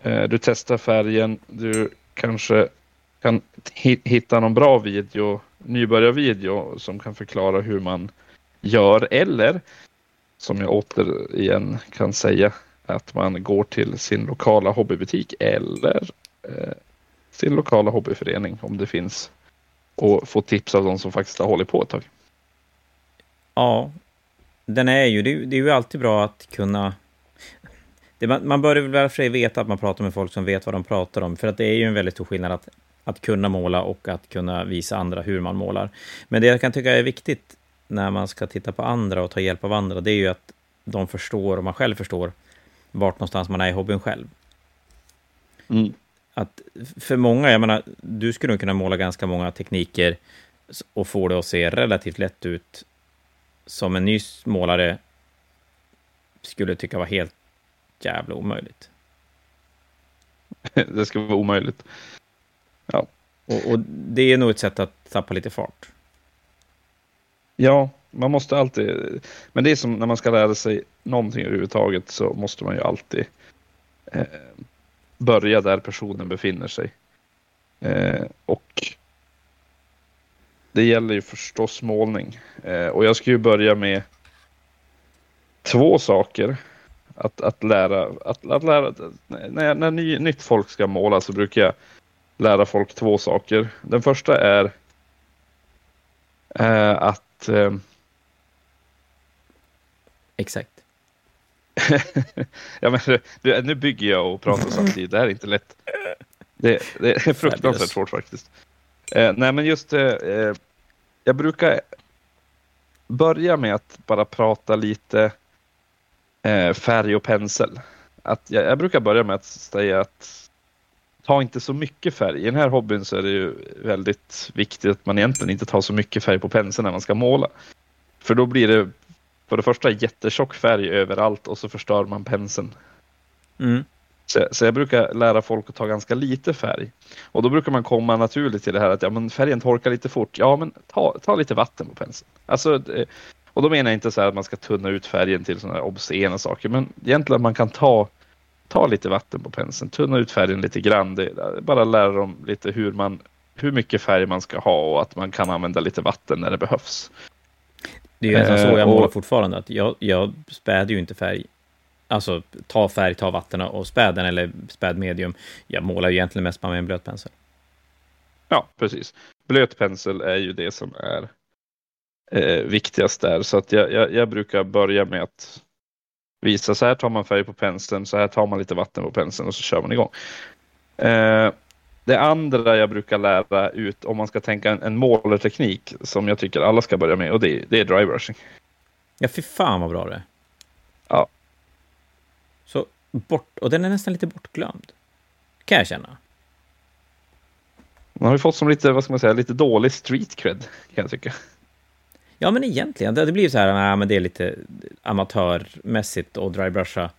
eh, du testar färgen, du kanske kan hitta någon bra video, nybörjarvideo som kan förklara hur man gör eller som jag återigen kan säga att man går till sin lokala hobbybutik eller eh, sin lokala hobbyförening om det finns och få tips av de som faktiskt har hållit på ett tag. Ja, den är ju, det, det är ju alltid bra att kunna... Det, man, man bör väl för sig veta att man pratar med folk som vet vad de pratar om, för att det är ju en väldigt stor skillnad att, att kunna måla och att kunna visa andra hur man målar. Men det jag kan tycka är viktigt när man ska titta på andra och ta hjälp av andra, det är ju att de förstår och man själv förstår vart någonstans man är i hobbyn själv. Att för många, jag menar, du skulle nog kunna måla ganska många tekniker och få det att se relativt lätt ut som en ny målare skulle tycka var helt jävla omöjligt. det ska vara omöjligt. Och, och det är nog ett sätt att tappa lite fart. Ja, man måste alltid, men det är som när man ska lära sig någonting överhuvudtaget så måste man ju alltid eh, börja där personen befinner sig. Eh, och det gäller ju förstås målning. Eh, och jag ska ju börja med två saker. Att, att lära, att, att lära när, när ny, nytt folk ska måla så brukar jag lära folk två saker. Den första är eh, att eh, Exakt. ja, men, du, nu bygger jag och pratar samtidigt. Det här är inte lätt. Det, det är fruktansvärt svårt faktiskt. Eh, nej, men just eh, eh, jag brukar börja med att bara prata lite eh, färg och pensel. Att jag, jag brukar börja med att säga att ta inte så mycket färg. I den här hobbyn så är det ju väldigt viktigt att man egentligen inte tar så mycket färg på penseln när man ska måla. För då blir det för det första jättetjock färg överallt och så förstör man penseln. Mm. Så, så jag brukar lära folk att ta ganska lite färg. Och då brukar man komma naturligt till det här att ja, men färgen torkar lite fort. Ja, men ta, ta lite vatten på penseln. Alltså, och då menar jag inte så här att man ska tunna ut färgen till sådana här obscena saker, men egentligen att man kan ta, ta lite vatten på penseln, tunna ut färgen lite grann. Det, bara lära dem lite hur, man, hur mycket färg man ska ha och att man kan använda lite vatten när det behövs. Det är ju nästan så Eh, jag målar fortfarande, att jag, jag späder ju inte färg. Alltså, ta färg, ta vatten och späd den, eller späd medium. Jag målar ju egentligen mest med en blöt pensel. Ja, precis. Blöt pensel är ju det som är eh, viktigast där. Så att jag, jag, jag brukar börja med att visa så här tar man färg på penseln, så här tar man lite vatten på penseln och så kör man igång. Eh, det andra jag brukar lära ut om man ska tänka en, en målarteknik som jag tycker alla ska börja med och det, det är dry brushing. Ja, fy fan vad bra det är. Så bort, och den är nästan lite bortglömd. Kan jag känna. Man har ju fått som lite, vad ska man säga, lite dålig street cred, kan jag tycka. Ja, men egentligen. Det, det blir så här, nej, men det är lite amatörmässigt och drybrusha.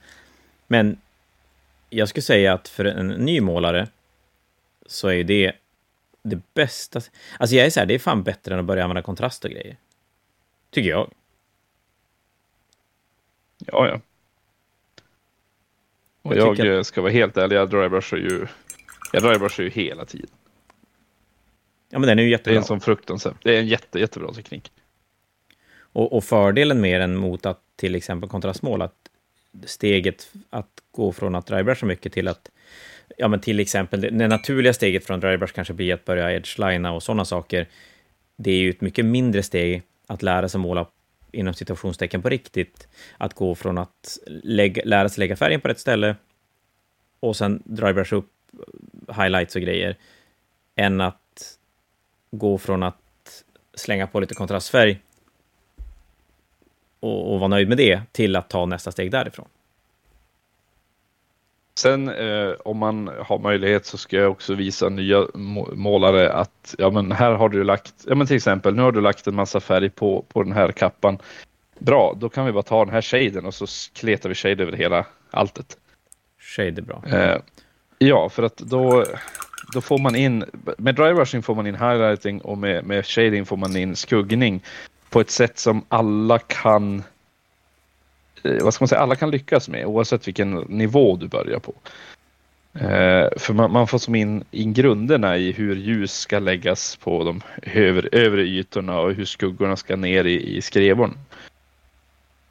Men jag skulle säga att för en ny målare så är ju det det bästa. Alltså jag är så här, det är fan bättre än att börja använda kontrast och grejer. Tycker jag. Ja, ja. Och jag, jag att... ska vara helt ärlig, jag drybrushar ju, jag drybrushar ju hela tiden. Ja, men den är ju jättebra. Det är en sån fruktansvärd, det är en jätte, jättebra teknik. Och, och fördelen med den mot att till exempel kontrastmål, att steget att gå från att drybrusha mycket till att ja, men till exempel, det, det naturliga steget från drybrush kanske blir att börja edgelina och sådana saker. Det är ju ett mycket mindre steg att lära sig måla inom situationstecken på riktigt. Att gå från att lägga, lära sig lägga färgen på rätt ställe och sen drybrush upp highlights och grejer, än att gå från att slänga på lite kontrastfärg och, och vara nöjd med det till att ta nästa steg därifrån. Sen eh, om man har möjlighet så ska jag också visa nya målare att ja men här har du lagt, ja men till exempel nu har du lagt en massa färg på, på den här kappan. Bra, då kan vi bara ta den här shaden och så kletar vi shade över hela alltet. Shade är bra. Eh, ja, för att då, då får man in, med dry brushing får man in highlighting och med, med shading får man in skuggning på ett sätt som alla kan Eh, vad ska man säga, alla kan lyckas med oavsett vilken nivå du börjar på. Eh, för man, man, får som in, in grunderna i hur ljus ska läggas på de över, övre ytorna och hur skuggorna ska ner i, i skrevorn.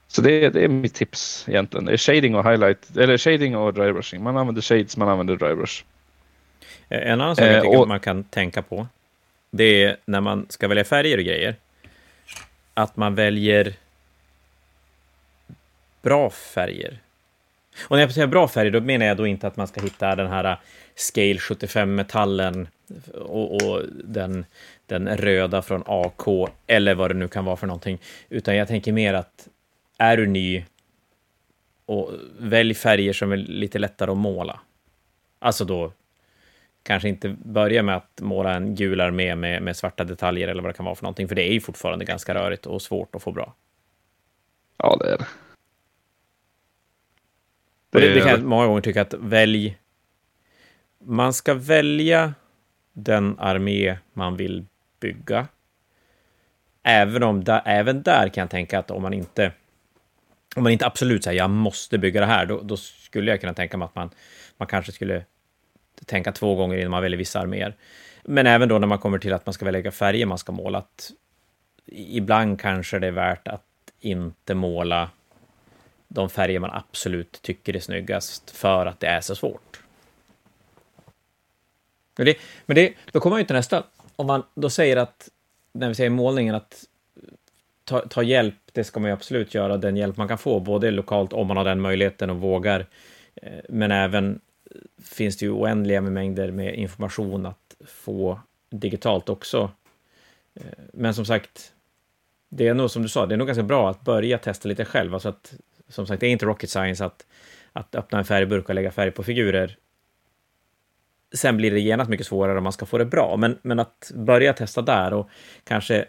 Så det, det, är mitt tips egentligen. Det är shading och highlight, eller shading och drybrushing. Man använder shades, man använder drybrush. Eh, en annan sak jag tycker och, man kan tänka på, det är när man ska välja färger och grejer, att man väljer bra färger. Och när jag säger bra färger, då menar jag då inte att man ska hitta den här äh, Scale 75-metallen och, och, den, den röda från AK, eller vad det nu kan vara för någonting. Utan jag tänker mer att är du ny, och välj färger som är lite lättare att måla. Alltså då kanske inte börja med att måla en gul armé med, med svarta detaljer eller vad det kan vara för någonting, för det är ju fortfarande ganska rörigt och svårt att få bra. Ja, det är det. Det, det, det kan jag många gånger tycka att välj... Man ska välja den armé man vill bygga. Även om där, även där kan jag tänka att om man inte om man inte absolut säger jag måste bygga det här, då, då, skulle jag kunna tänka mig att man, man kanske skulle tänka två gånger innan man väljer vissa arméer. Men även då när man kommer till att man ska välja färger man ska måla, att ibland kanske det är värt att inte måla de färger man absolut tycker är snyggast för att det är så svårt. Men det, men det, då kommer man ju till nästa. Om man då säger att, när vi säger målningen, att ta, ta, hjälp, det ska man ju absolut göra, den hjälp man kan få, både lokalt om man har den möjligheten och vågar, eh, men även finns det ju oändliga med mängder med information att få digitalt också. Eh, men som sagt, det är nog som du sa, det är nog ganska bra att börja testa lite själv, alltså att som sagt, det är inte rocket science att, att öppna en färgburk och lägga färg på figurer. Sen blir det genast mycket svårare om man ska få det bra, men, men att börja testa där och kanske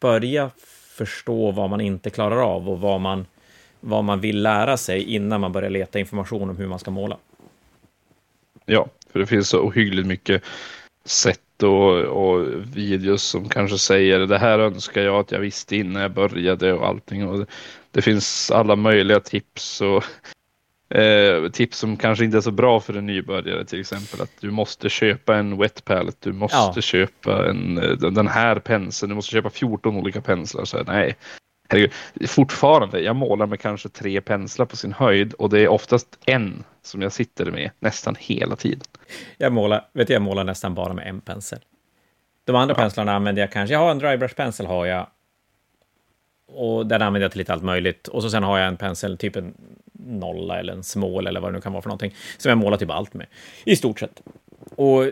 börja förstå vad man inte klarar av och vad man, vad man vill lära sig innan man börjar leta information om hur man ska måla. Ja, för det finns så ohyggligt mycket sätt och, och, videos som kanske säger det här önskar jag att jag visste innan jag började och allting. Och det finns alla möjliga tips och eh, tips som kanske inte är så bra för en nybörjare till exempel. Att du måste köpa en wet palette, du måste ja. köpa en, den här penseln, du måste köpa 14 olika penslar. Så nej, herregud. Fortfarande, jag målar med kanske tre penslar på sin höjd och det är oftast en som jag sitter med nästan hela tiden. Jag målar, vet du, jag målar nästan bara med en pensel. De andra ja. penslarna använder jag kanske, jag har en drybrush pensel har jag och den använder jag till lite allt möjligt. Och så sen har jag en pensel, typ en nolla eller en small eller vad det nu kan vara för någonting, som jag målar typ allt med, i stort sett. Och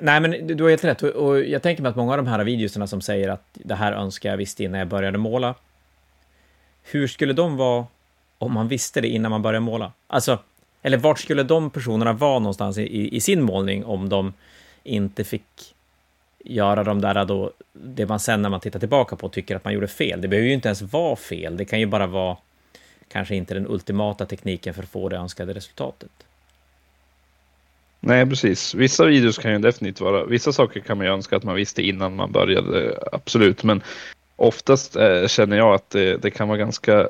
Nej, men du har helt rätt. Och jag tänker mig att många av de här videorna som säger att det här önskar jag visste innan jag började måla. Hur skulle de vara om man visste det innan man började måla? Alltså, eller vart skulle de personerna vara någonstans i, i sin målning om de inte fick göra de där då, det man sen när man tittar tillbaka på tycker att man gjorde fel. Det behöver ju inte ens vara fel, det kan ju bara vara kanske inte den ultimata tekniken för att få det önskade resultatet. Nej, precis. Vissa videos kan ju definitivt vara, vissa saker kan man ju önska att man visste innan man började, absolut, men oftast eh, känner jag att det, det kan vara ganska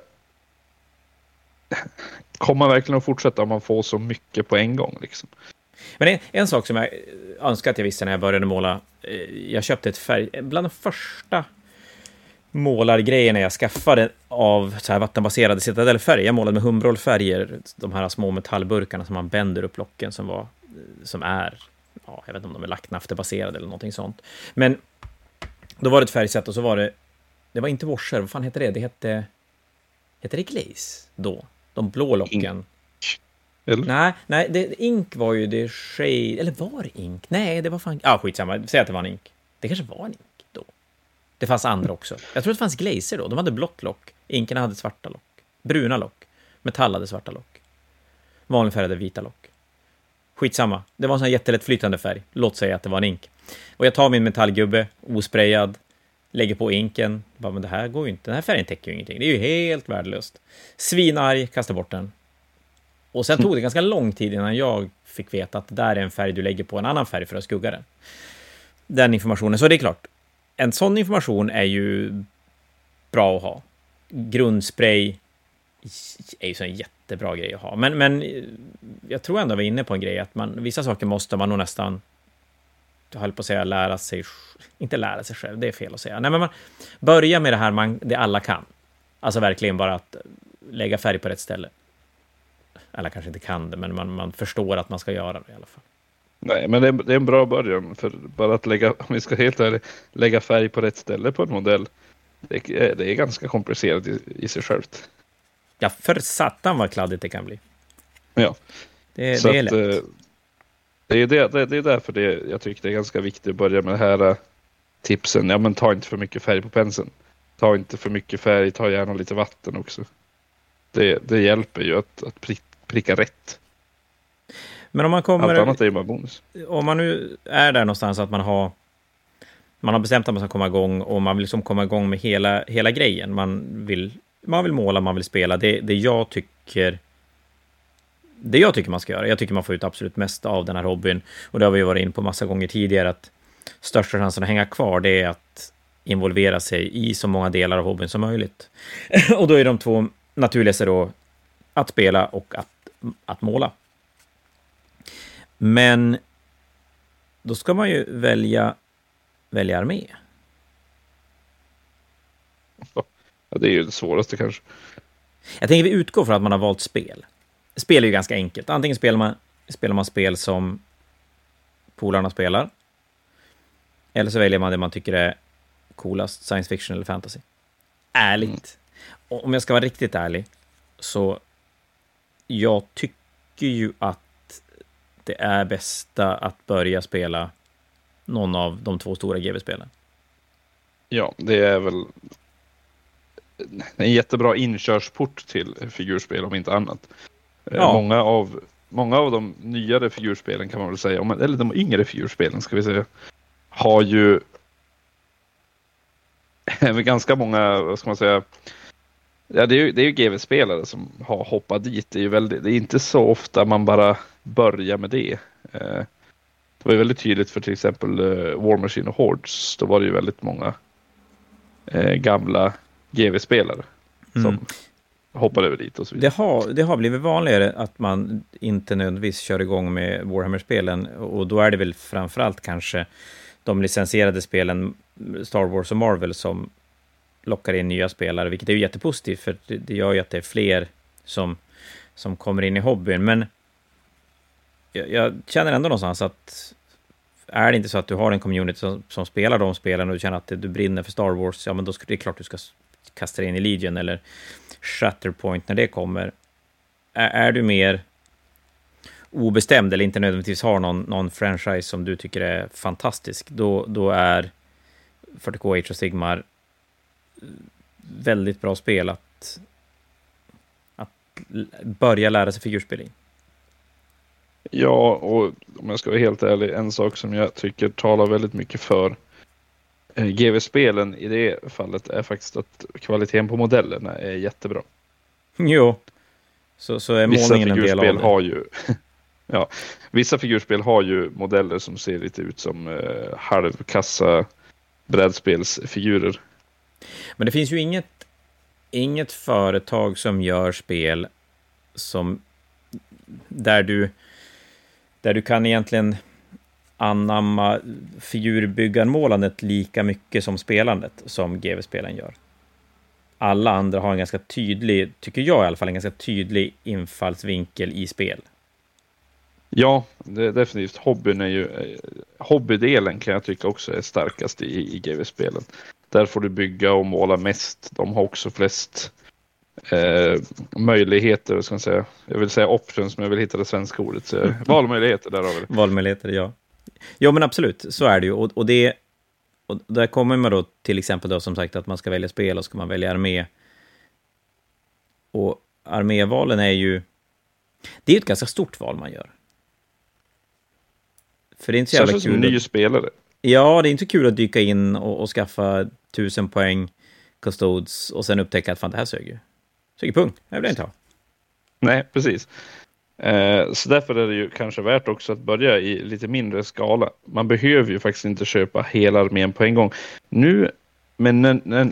Kommer man verkligen att fortsätta om man får så mycket på en gång? Liksom? Men en, en, sak som jag önskar att jag visste när jag började måla. Eh, jag köpte ett färg... Bland de första målargrejerna jag skaffade av så här vattenbaserade citadellfärger. Jag målade med Humbrol-färger, de här små metallburkarna som man bänder upp locken som, var, som är, ja, jag vet inte om de är lacknaftebaserade eller någonting sånt. Men då var det ett färgsätt och så var det, det var inte washer, vad fan hette det? Det hette, hette det glaze då? De blå locken. Eller? Nej, nej det, ink var ju det shade... Eller var det ink? Nej, det var fan... Ja, ah, skitsamma. Säg att det var en ink. Det kanske var en ink. Det fanns andra också. Jag tror det fanns glazer då. De hade blått lock. Inkerna hade svarta lock. Bruna lock. Metall hade svarta lock. Vanlig färg hade vita lock. Skitsamma. Det var en sån här jättelätt flytande färg. Låt säga att det var en ink. Och jag tar min metallgubbe, osprayad, lägger på inken. Bara, men det här går ju inte. Den här färgen täcker ju ingenting. Det är ju helt värdelöst. Svinarg, kastar bort den. Och sen tog det ganska lång tid innan jag fick veta att det där är en färg du lägger på en annan färg för att skugga den. Den informationen. Så det är klart, en sån information är ju bra att ha. Grundspray är ju så en jättebra grej att ha. Men, men eh, jag tror ändå vi är inne på en grej att man, vissa saker måste man nog nästan, jag höll på att säga lära sig, inte lära sig själv, det är fel att säga. Nej, men man börja med det här man, det alla kan. Alltså verkligen bara att lägga färg på rätt ställe. Alla kanske inte kan det, men man, man förstår att man ska göra det i alla fall. Nej, men det är, det är en bra början. För bara att lägga, om vi ska helt ärligt, lägga färg på rätt ställe på en modell. Det är, det är ganska komplicerat i, i sig självt. Ja, för satan vad kladdigt det kan bli. Ja. Det, det är lätt. Att, det är, det, det, det är därför det, jag tycker det är ganska viktigt att börja med det här äh, tipsen. Ja, men ta inte för mycket färg på penseln. Ta inte för mycket färg, ta gärna lite vatten också. Det, det hjälper ju att, att pricka rätt. Men om man kommer... Allt annat är ju bara bonus. Om man nu är där någonstans att man har man har bestämt att man ska komma igång och man vill liksom komma igång med hela, hela grejen. Man vill, man vill måla, man vill spela. Det, det jag tycker det jag tycker man ska göra. Jag tycker man får ut absolut mest av den här hobbyn. Och det har vi varit in på massa gånger tidigare, att största chansen att hänga kvar, det är att involvera sig i så många delar av hobbyn som möjligt. och då är de två naturligaste då att spela och att att måla. Men då ska man ju välja, välja armé. Ja, det är ju det svåraste kanske. Jag tänker vi utgår från att man har valt spel. Spel är ju ganska enkelt. Antingen spelar man, spelar man spel som polarna spelar. Eller så väljer man det man tycker är coolast, science fiction eller fantasy. Ärligt. Mm. Om jag ska vara riktigt ärlig, så jag tycker ju att det är bästa att börja spela någon av de två stora GV-spelen. Ja, det är väl en jättebra inkörsport till figurspel om inte annat. Eh, ja. Många, av, många av de nyare figurspelen kan man väl säga, eller de yngre figurspelen ska vi säga, har ju ganska många, vad ska man säga, Ja, det är ju, det är ju GV-spelare som har hoppat dit. Det är, ju väldigt, det är inte så ofta man bara börjar med det. Eh, det var ju väldigt tydligt för till exempel eh, War Machine och Hordes. Då var det ju väldigt många eh, gamla GV-spelare som mm. hoppade över dit och så vidare. Det har, det har blivit vanligare att man inte nödvändigtvis kör igång med Warhammer-spelen och då är det väl framförallt kanske de licensierade spelen Star Wars och Marvel som lockar in nya spelare, vilket är ju jättepositivt, för det, det gör ju att det är fler som, som kommer in i hobbyn. Men jag, jag känner ändå någonstans att är det inte så att du har en community som, som spelar de spelen och du känner att du brinner för Star Wars, ja men då är det klart du ska kasta dig in i Legion eller Shatterpoint när det kommer. Är, är du mer obestämd eller inte nödvändigtvis har någon, någon franchise som du tycker är fantastisk, då, då är 40K Age of Sigmar väldigt bra spel att, att börja lära sig figurspel i. Ja, och om jag ska vara helt ärlig, en sak som jag tycker talar väldigt mycket för eh, GV-spelen i det fallet är faktiskt att kvaliteten på modellerna är jättebra. Jo, så, så är Vissa målningen en del av det. har ju ja, Vissa figurspel har ju modeller som ser lite ut som eh, halvkassa brädspelsfigurer. Men det finns ju inget, inget företag som gör spel som där du, där du kan egentligen anamma figurbyggarmålandet lika mycket som spelandet som GV-spelen gör. Alla andra har en ganska tydlig, tycker jag i alla fall, en ganska tydlig infallsvinkel i spel. Ja, det är definitivt. Hobbyn är ju, eh, hobbydelen kan jag tycka också är starkast i, i GV-spelen. Där får du bygga och måla mest. De har också flest eh, möjligheter, ska man säga. Jag vill säga options, men jag vill hitta det svenska ordet. Så, valmöjligheter, där har vi det. Valmöjligheter, ja. Ja, men absolut, så är det ju. Och, och det, och där kommer man då till exempel då som sagt att man ska välja spel och ska man välja armé. Och armévalen är ju... Det är ju ett ganska stort val man gör. För det är inte så jävla Särskilt som kul. ny spelare. Ja, det är inte kul att dyka in och, och skaffa tusen poäng custodes och sen upptäcka att fan, det här sög ju. Sög pung, det vill jag inte ha. Nej, precis. Eh, så därför är det ju kanske värt också att börja i lite mindre skala. Man behöver ju faktiskt inte köpa hela armén på en gång. Nu, men när, när,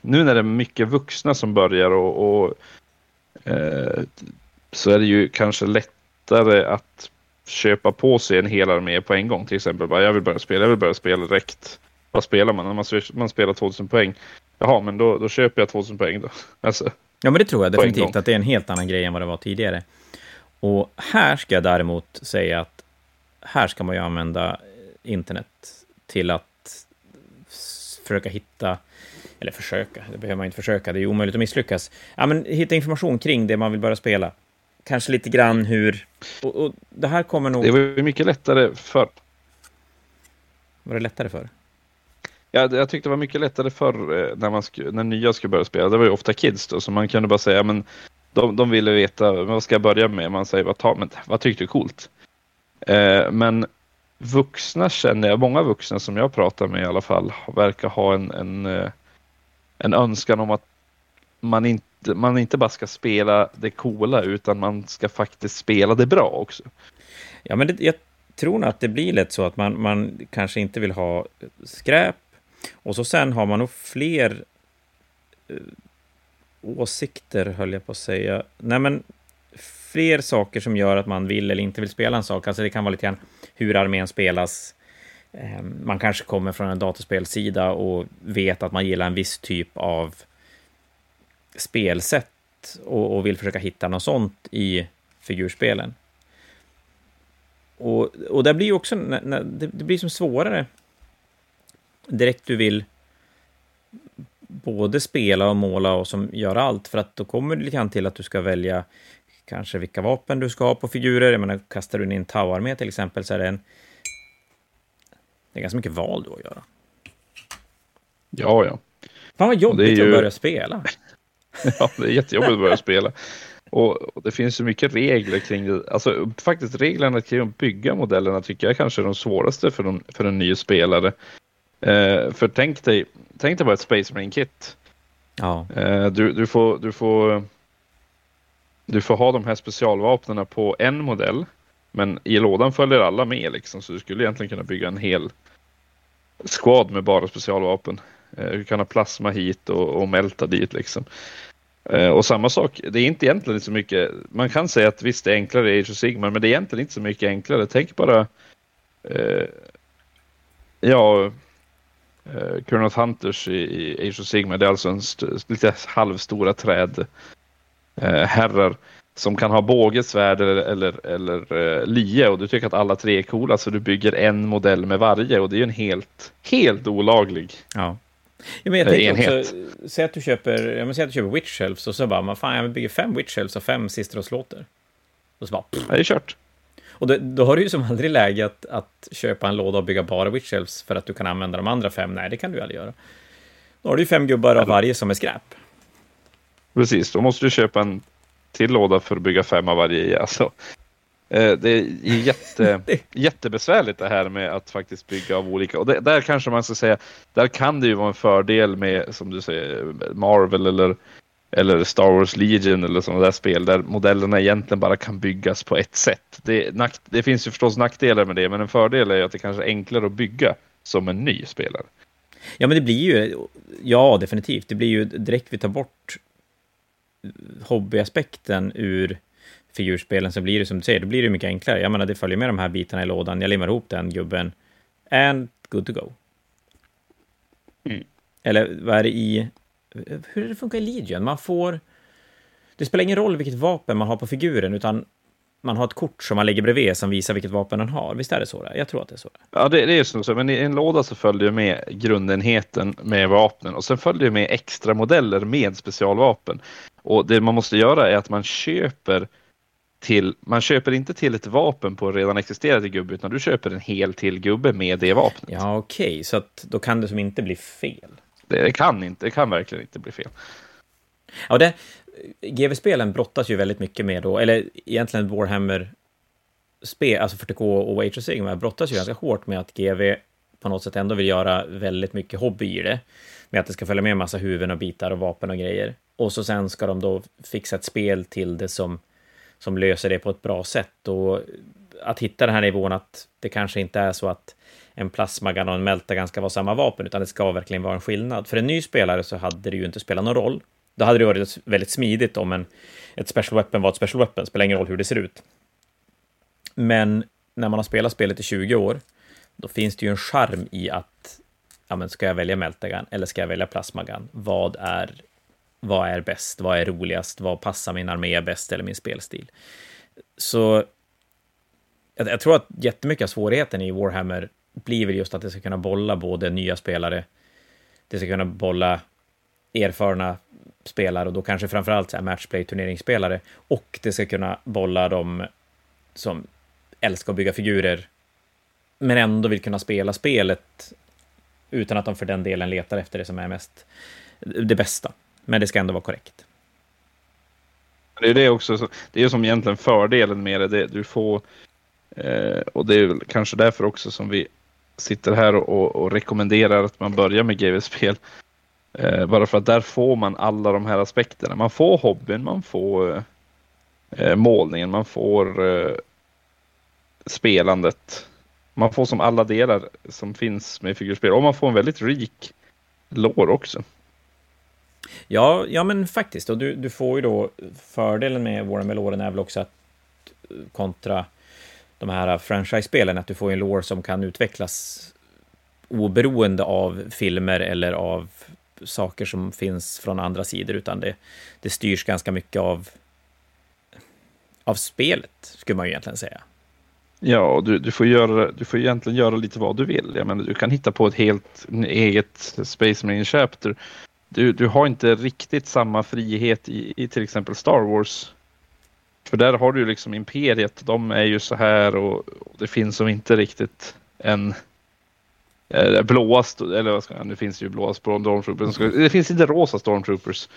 nu när det är mycket vuxna som börjar och, och eh, så är det ju kanske lättare att köpa på sig en hel armé på en gång. Till exempel bara jag vill börja spela, jag vill börja spela direkt. Vad spelar man? När man, man spelar 2000 poäng. Jaha, men då, då köper jag 2000 poäng då. Alltså, Ja, men det tror jag definitivt att det är en helt annan grej än vad det var tidigare. Och här ska jag däremot säga att här ska man ju använda internet till att försöka hitta, eller försöka, det behöver man inte försöka, det är omöjligt att misslyckas. Ja, men hitta information kring det man vill börja spela. Kanske lite grann hur... Och, och det här kommer nog... det var ju mycket lättare förr. Var det lättare för? Jag, jag tyckte det var mycket lättare förr eh, när, man sku, när nya skulle börja spela. Det var ju ofta kids då, så man kunde bara säga men de, de ville veta vad ska jag börja med. Man säger vad, ta, men, vad tyckte du är coolt? Eh, men vuxna känner jag, många vuxna som jag pratar med i alla fall, verkar ha en, en, eh, en önskan om att man inte, man inte bara ska spela det coola utan man ska faktiskt spela det bra också. Ja, men det, jag tror nog att det blir lätt så att man, man kanske inte vill ha skräp. Och så sen har man nog fler eh, åsikter, höll jag på att säga. Nej, men fler saker som gör att man vill eller inte vill spela en sak. Alltså det kan vara lite grann hur armén spelas. Eh, Man kanske kommer från en datorspelsida och vet att man gillar en viss typ av spelsätt och, och vill försöka hitta något sånt i figurspelen. Och, och det blir ju också, det blir som svårare direkt du vill både spela och måla och som göra allt, för att då kommer det lite grann till att du ska välja kanske vilka vapen du ska ha på figurer. Jag menar, kastar du in en Tau-armé till exempel så är det en... Det är ganska mycket val du har att göra. Ja, ja. Fan vad jobbigt det är ju- att börja spela. Ja, det är jättejobbigt att börja spela. Och, och det finns så mycket regler kring det. Alltså faktiskt reglerna kring att bygga modellerna tycker jag kanske är de svåraste för, de, för en ny spelare. Eh, för tänk dig, tänk dig bara ett Space Marine Kit. Ja, Eh, du, du, får, du, får, du får ha de här specialvapnen på en modell. Men i lådan följer alla med liksom, så du skulle egentligen kunna bygga en hel squad med bara specialvapen. Eh, Du kan ha plasma hit och, och mälta dit liksom. Eh, Och samma sak, det är inte egentligen så mycket, man kan säga att visst det är enklare i Age of Sigmar, men det är egentligen inte så mycket enklare. Tänk bara, eh, ja, eh, Crown Hunters i, i Age of Sigmar, det är alltså en st- lite halvstora träd eh, herrar som kan ha båge, svärd eller, eller, eller eh, lie och du tycker att alla tre är coola så du bygger en modell med varje och det är ju en helt, helt olaglig. ja. Ja, men jag Eh, tänker enhet. också, säg att du köper, ja, men säg att du köper Witch och så bara, man, fan, jag bygger fem Witch och fem Sistros-låter. Och så bara, pff. Det är kört. Och då, då har du ju som aldrig läge att, att köpa en låda och bygga bara Witch Shelves för att du kan använda de andra fem. Nej, det kan du aldrig göra. Då har du ju fem gubbar av varje som är skräp. Precis, då måste du köpa en till låda för att bygga fem av varje. Alltså, eh, det är jätte, jättebesvärligt det här med att faktiskt bygga av olika. Och det, där kanske man ska säga, där kan det ju vara en fördel med, som du säger, Marvel eller, eller Star Wars Legion eller sådana där spel där modellerna egentligen bara kan byggas på ett sätt. Det, det finns ju förstås nackdelar med det, men en fördel är att det kanske är enklare att bygga som en ny spelare. Ja, men det blir ju, ja definitivt, det blir ju direkt vi tar bort hobbyaspekten ur figurspelen så blir det som du säger, då blir det mycket enklare. Jag menar, det följer med de här bitarna i lådan, jag limmar ihop den gubben, and good to go. Mm. Eller vad är det i... Hur det funkar i Legion? Man får... Det spelar ingen roll vilket vapen man har på figuren, utan man har ett kort som man lägger bredvid som visar vilket vapen den har. Visst är det så? Där? Jag tror att det är så. Där. Ja, det, det är så. Men i en låda så följer med grundenheten med vapnen och sen följer med extra modeller med specialvapen. Och det man måste göra är att man köper till, man köper inte till ett vapen på en redan existerande gubbe, utan du köper en hel till gubbe med det vapnet. Ja, okej, okay. så att då kan det som inte bli fel. Det kan inte, det kan verkligen inte bli fel. Ja, det, GV-spelen brottas ju väldigt mycket med då, eller egentligen Warhammer spel, alltså 40K och Age of Sigmar brottas ju ganska hårt med att GV på något sätt ändå vill göra väldigt mycket hobby i det. Med att det ska följa med en massa huvuden och bitar och vapen och grejer. Och så sen ska de då fixa ett spel till det som, som löser det på ett bra sätt. Och att hitta den här nivån att det kanske inte är så att en plasmagan och en meltagan ska vara samma vapen, utan det ska verkligen vara en skillnad. För en ny spelare så hade det ju inte spelat någon roll då hade det varit väldigt smidigt om en, ett special weapon var ett special weapon, spelar ingen roll hur det ser ut. Men när man har spelat spelet i 20 år, då finns det ju en charm i att, ja men ska jag välja meltagan eller ska jag välja plasmagan? Vad är, vad är bäst? Vad är roligast? Vad passar min armé bäst eller min spelstil? Så jag, jag tror att jättemycket av svårigheten i Warhammer blir väl just att det ska kunna bolla både nya spelare, det ska kunna bolla erfarna spelare och då kanske framförallt matchplay-turneringsspelare och det ska kunna bolla dem som älskar att bygga figurer men ändå vill kunna spela spelet utan att de för den delen letar efter det som är mest det bästa. Men det ska ändå vara korrekt. Det är det också, det är som egentligen fördelen med det. det du får, eh, och det är väl kanske därför också som vi sitter här och, och rekommenderar att man börjar med GV-spel. Eh, bara för att där får man alla de här aspekterna. Man får hobbyn, man får eh, målningen, man får eh, spelandet. Man får som alla delar som finns med figurspel och man får en väldigt rik lår också. Ja, ja men faktiskt. Och du, du får ju då fördelen med Warhammer-låren är väl också att eh, kontra de här franchise-spelen, att du får en lore som kan utvecklas oberoende av filmer eller av saker som finns från andra sidor, utan det, det styrs ganska mycket av, av spelet, skulle man ju egentligen säga. Ja, du, du, får göra, du får egentligen göra lite vad du vill. Jag menar, du kan hitta på ett helt eget Space Marine Chapter. Du, du har inte riktigt samma frihet i, i till exempel Star Wars. För där har du liksom Imperiet, de är ju så här och, det finns som inte riktigt en eh, blåa, eller vad ska jag, nu finns det ju blåa stormtroopers. Det finns inte rosa stormtroopers.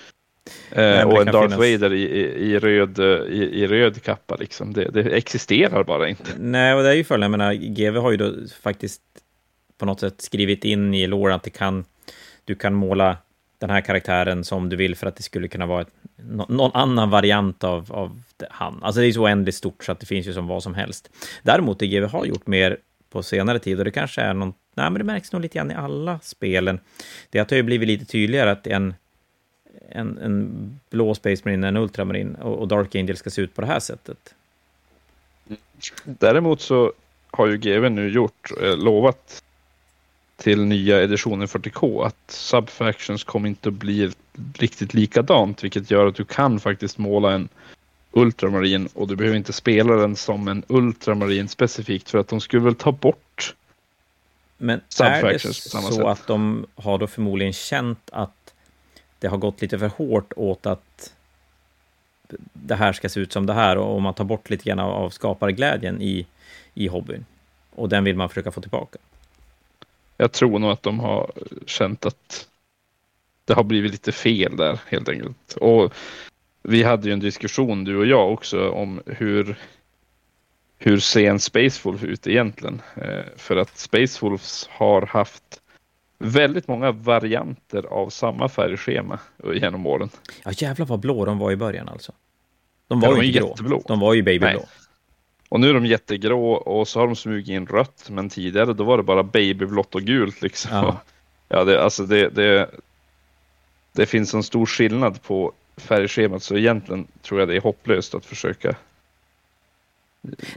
Eh, och en Darth finnas. Vader i, i, i, röd, i, i, röd kappa liksom. Det, det, existerar bara inte. Nej, och det är ju följande, jag menar, GV har ju då faktiskt på något sätt skrivit in i låren att det kan, du kan måla den här karaktären som du vill för att det skulle kunna vara ett, någon annan variant av, av han. Alltså det är så oändligt stort så att det finns ju som vad som helst. Däremot det GW har gjort mer på senare tid och det kanske är någon nej, men det märks nog lite grann i alla spelen. Det har ju blivit lite tydligare att en, en, en blå Space Marine, en Ultramarin och, och Dark Angel ska se ut på det här sättet. Däremot så har ju GW nu gjort, eh, lovat till nya editionen 40K att Subfactions kommer inte att bli riktigt likadant, vilket gör att du kan faktiskt måla en Ultramarin och du behöver inte spela den som en Ultramarin specifikt för att de skulle väl ta bort men är det så sätt. att de har då förmodligen känt att det har gått lite för hårt åt att det här ska se ut som det här och man tar bort lite grann av skaparglädjen i, i hobbyn. Och den vill man försöka få tillbaka. Jag tror nog att de har känt att det har blivit lite fel där helt enkelt. Och vi hade ju en diskussion du och jag också om hur hur ser en Space Wolf ut egentligen? Eh, för att Space Wolves har haft väldigt många varianter av samma färgschema genom åren. Ja jävlar vad blå de var i början alltså. De var ja, ju inte grå. Jätteblå. De var ju babyblå. Och nu är de jättegrå och så har de smugit in rött. Men tidigare då var det bara babyblått och gult liksom. Ja, ja det, alltså det, det, det finns en stor skillnad på färgschemat så egentligen tror jag det är hopplöst att försöka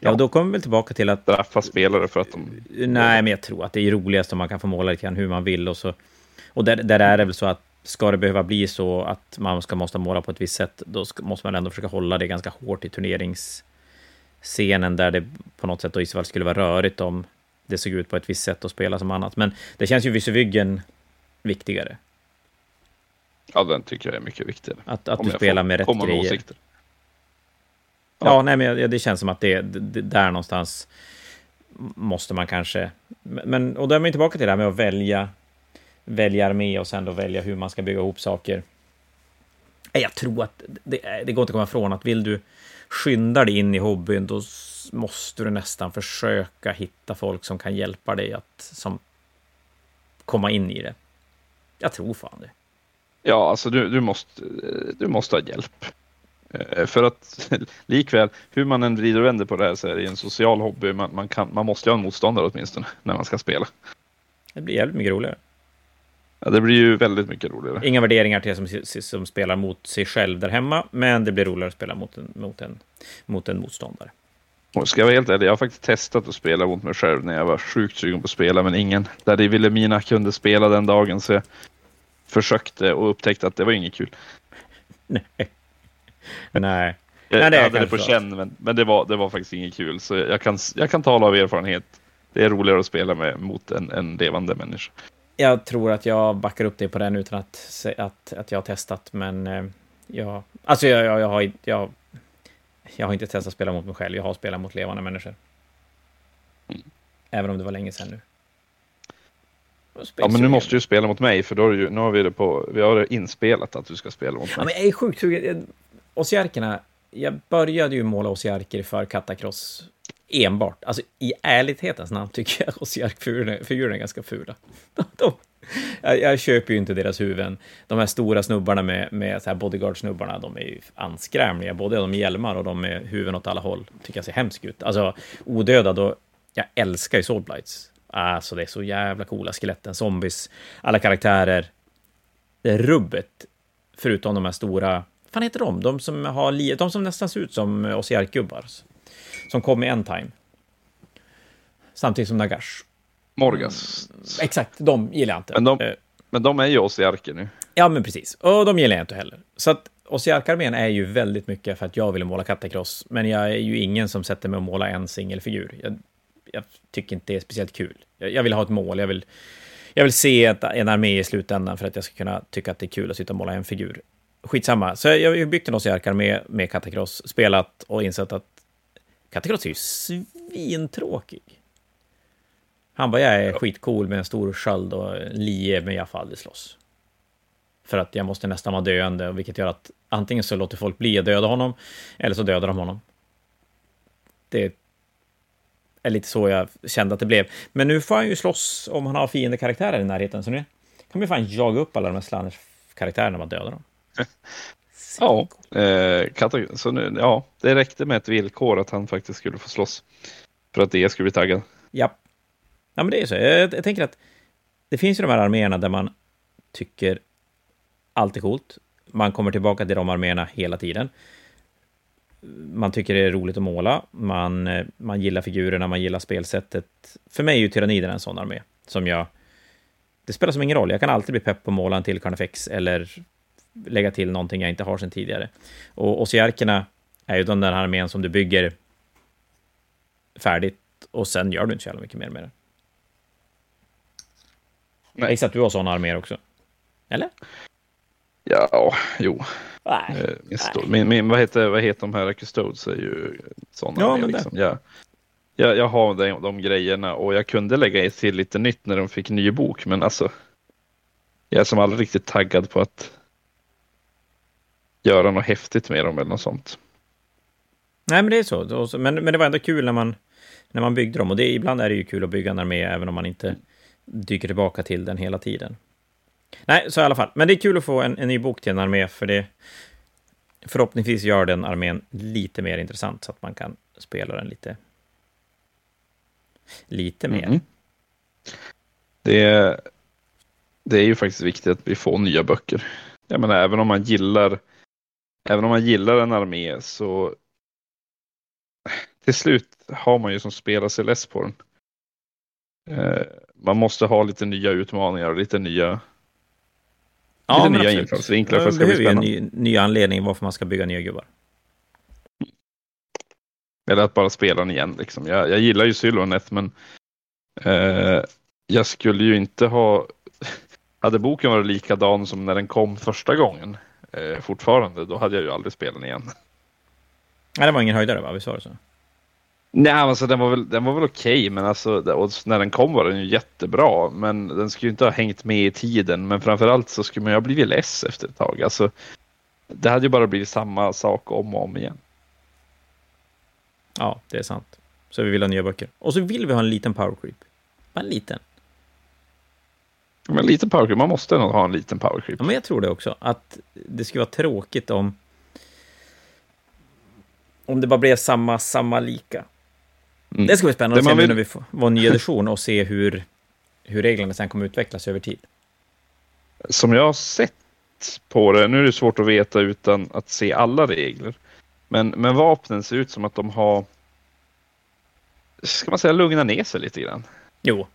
Ja, då kommer vi väl tillbaka till att... Straffa spelare för att de... Nej, men jag tror att det är roligast om man kan få måla lite grann hur man vill och så... Och där, där är det väl så att ska det behöva bli så att man ska måste måla på ett visst sätt, då ska, måste man ändå försöka hålla det ganska hårt i turneringsscenen där det på något sätt då i så fall skulle vara rörigt om det såg ut på ett visst sätt och spela som annat. Men det känns ju Vysevyggen viktigare. Ja, den tycker jag är mycket viktigare. Att, att du spelar med rätt grejer. Åsikter. Ja, ja nej, men det känns som att det, det, där någonstans måste man kanske... Men, och då är man tillbaka till det här med att välja, välja armé och sen då välja hur man ska bygga ihop saker. Jag tror att det, det går inte att komma ifrån att vill du skynda dig in i hobbyn, då måste du nästan försöka hitta folk som kan hjälpa dig att som, komma in i det. Jag tror fan det. Ja, alltså du, du, måste, du måste ha hjälp. Eh, för att likväl, hur man än vrider och vänder på det här så är det en social hobby. Man, man, kan, man måste ju ha en motståndare åtminstone när man ska spela. Det blir jävligt mycket roligare. Ja, det blir ju väldigt mycket roligare. Inga värderingar till som, som spelar mot sig själv där hemma, men det blir roligare att spela mot en, mot en, mot en motståndare. Och ska jag vara helt ärlig, jag har faktiskt testat att spela mot mig själv när jag var sjukt sugen på att spela, men ingen där i Vilhelmina kunde spela den dagen, så jag försökte och upptäckte att det var inget kul. Nej. Nej. Jag, Nej, det hade det på känn, men, men det, var, det var faktiskt inget kul. Så jag kan, jag kan tala av erfarenhet. Det är roligare att spela med mot en, en levande människa. Jag tror att jag backar upp dig på den utan att, att, att jag har testat, men eh, jag, alltså jag, jag, jag, har, jag, jag har inte testat att spela mot mig själv. Jag har spelat mot levande människor. Mm. Även om det var länge sedan nu. Ja, men nu måste du spela mot mig, för då ju, nu har vi det på, vi har det inspelat att du ska spela mot mig. Ja, men jag är sjukt sugen. Ossiarkerna, jag började ju måla Ossiarker för Katakross enbart. Alltså i ärlighetens namn tycker jag Ossiark-figurerna är ganska fula. De, jag, jag, köper ju inte deras huvuden. De här stora snubbarna med, med så här bodyguard-snubbarna, de är ju anskrämliga. Både de med hjälmar och de med huvuden åt alla håll. Tycker jag ser hemskt ut. Alltså odödad och jag älskar ju Soulblights. Alltså det är så jävla coola skeletten, zombies, alla karaktärer. Det är rubbet, förutom de här stora, fan heter de? De som, har, de som nästan ser ut som Ossiark-gubbar. Som kom i en time. Samtidigt som Nagash. Morgas. Mm, exakt, de gillar jag inte. Men de, uh, men de är ju Ossiarker nu. Ja, men precis. Och de gillar jag inte heller. Så att Ossiark-armén är ju väldigt mycket för att jag vill måla Katakross, men jag är ju ingen som sätter mig och måla en singelfigur. Jag jag tycker inte det är speciellt kul. Jag, jag vill ha ett mål, jag vill, jag vill se ett, en armé i slutändan för att jag ska kunna tycka att det är kul att sitta och måla en figur. Skitsamma. Så jag har byggt en Ossiark-armé med Katakross, spelat och insett att Katakross är ju svintråkig. Han bara, jag är skitcool med en stor sköld och lie, men jag får aldrig slåss. För att jag måste nästan vara döende, vilket gör att antingen så låter folk bli att döda honom, eller så dödar de honom. Det är lite så jag kände att det blev. Men nu får han ju slåss om han har fiendekaraktärer i närheten, så nu kan man fan jaga upp alla de här Slanners-karaktärerna och döda dem. ja, eh, så nu, ja, det räckte med ett villkor att han faktiskt skulle få slåss. För att det skulle bli taggad. Ja. Ja, men det är så. Jag, jag tänker att det finns ju de här arméerna där man tycker allt är coolt. Man kommer tillbaka till de arméerna hela tiden man tycker det är roligt att måla, man, eh, man gillar figurerna, man gillar spelsättet. För mig är ju Tyranniden en sån armé som jag... Det spelar som ingen roll, jag kan alltid bli pepp på att måla en till Carnifex eller lägga till någonting jag inte har sedan tidigare. Och Ossiarkerna är ju den där armén som du bygger färdigt och sen gör du inte så jävla mycket mer med den. Jag gissar att du har sådana arméer också? Eller? Ja, jo. Nej, eh, min, min, vad, heter, vad heter de här Custodes är ju sådana. Ja, men liksom. jag, jag, jag har de, de grejerna och jag kunde lägga till lite nytt när de fick ny bok, men alltså. Jag är som aldrig riktigt taggad på att göra något häftigt med dem eller något sånt. Nej, men det är så. Men, men det var ändå kul när man, när man byggde dem. Och det, ibland är det ju kul att bygga en armé, även om man inte dyker tillbaka till den hela tiden. Nej, så i alla fall. Men det är kul att få en, en ny bok till en armé, för det förhoppningsvis gör den armén lite mer intressant, så att man kan spela den lite, lite mer. Mm. Det, det är ju faktiskt viktigt att vi får nya böcker. Jag menar, även om man gillar även om man gillar en armé så till slut har man ju som spelar sig less på den. Eh, man måste ha lite nya utmaningar och lite nya Ja, lite nya infallsvinklar för att det ska bli spännande. En ny, ny anledning varför man ska bygga nya gubbar. Eller att bara spela den igen. Liksom. Jag, jag gillar ju Sylvanet men eh, jag skulle ju inte ha... Hade boken varit likadan som när den kom första gången eh, fortfarande, då hade jag ju aldrig spelat den igen. Nej, det var ingen höjdare va? Vi sa det så? Nej, alltså den var väl, den var väl okej, okay, men alltså när den kom var den ju jättebra. Men den skulle ju inte ha hängt med i tiden. Men framförallt så skulle man ju ha blivit less efter ett tag. Alltså, det hade ju bara blivit samma sak om och om igen. Ja, det är sant. Så vi vill ha nya böcker. Och så vill vi ha en liten power creep. Bara en liten. Men en liten power creep, man måste nog ha en liten power creep. Ja, men jag tror det också. Att det skulle vara tråkigt om om det bara blev samma, samma lika. Mm. Det ska bli spännande att se vill... när vi får en ny edition och se hur, hur reglerna sen kommer utvecklas över tid. Som jag har sett på det, nu är det svårt att veta utan att se alla regler. Men, men vapnen ser ut som att de har, ska man säga, lugnat ner sig lite grann. Jo.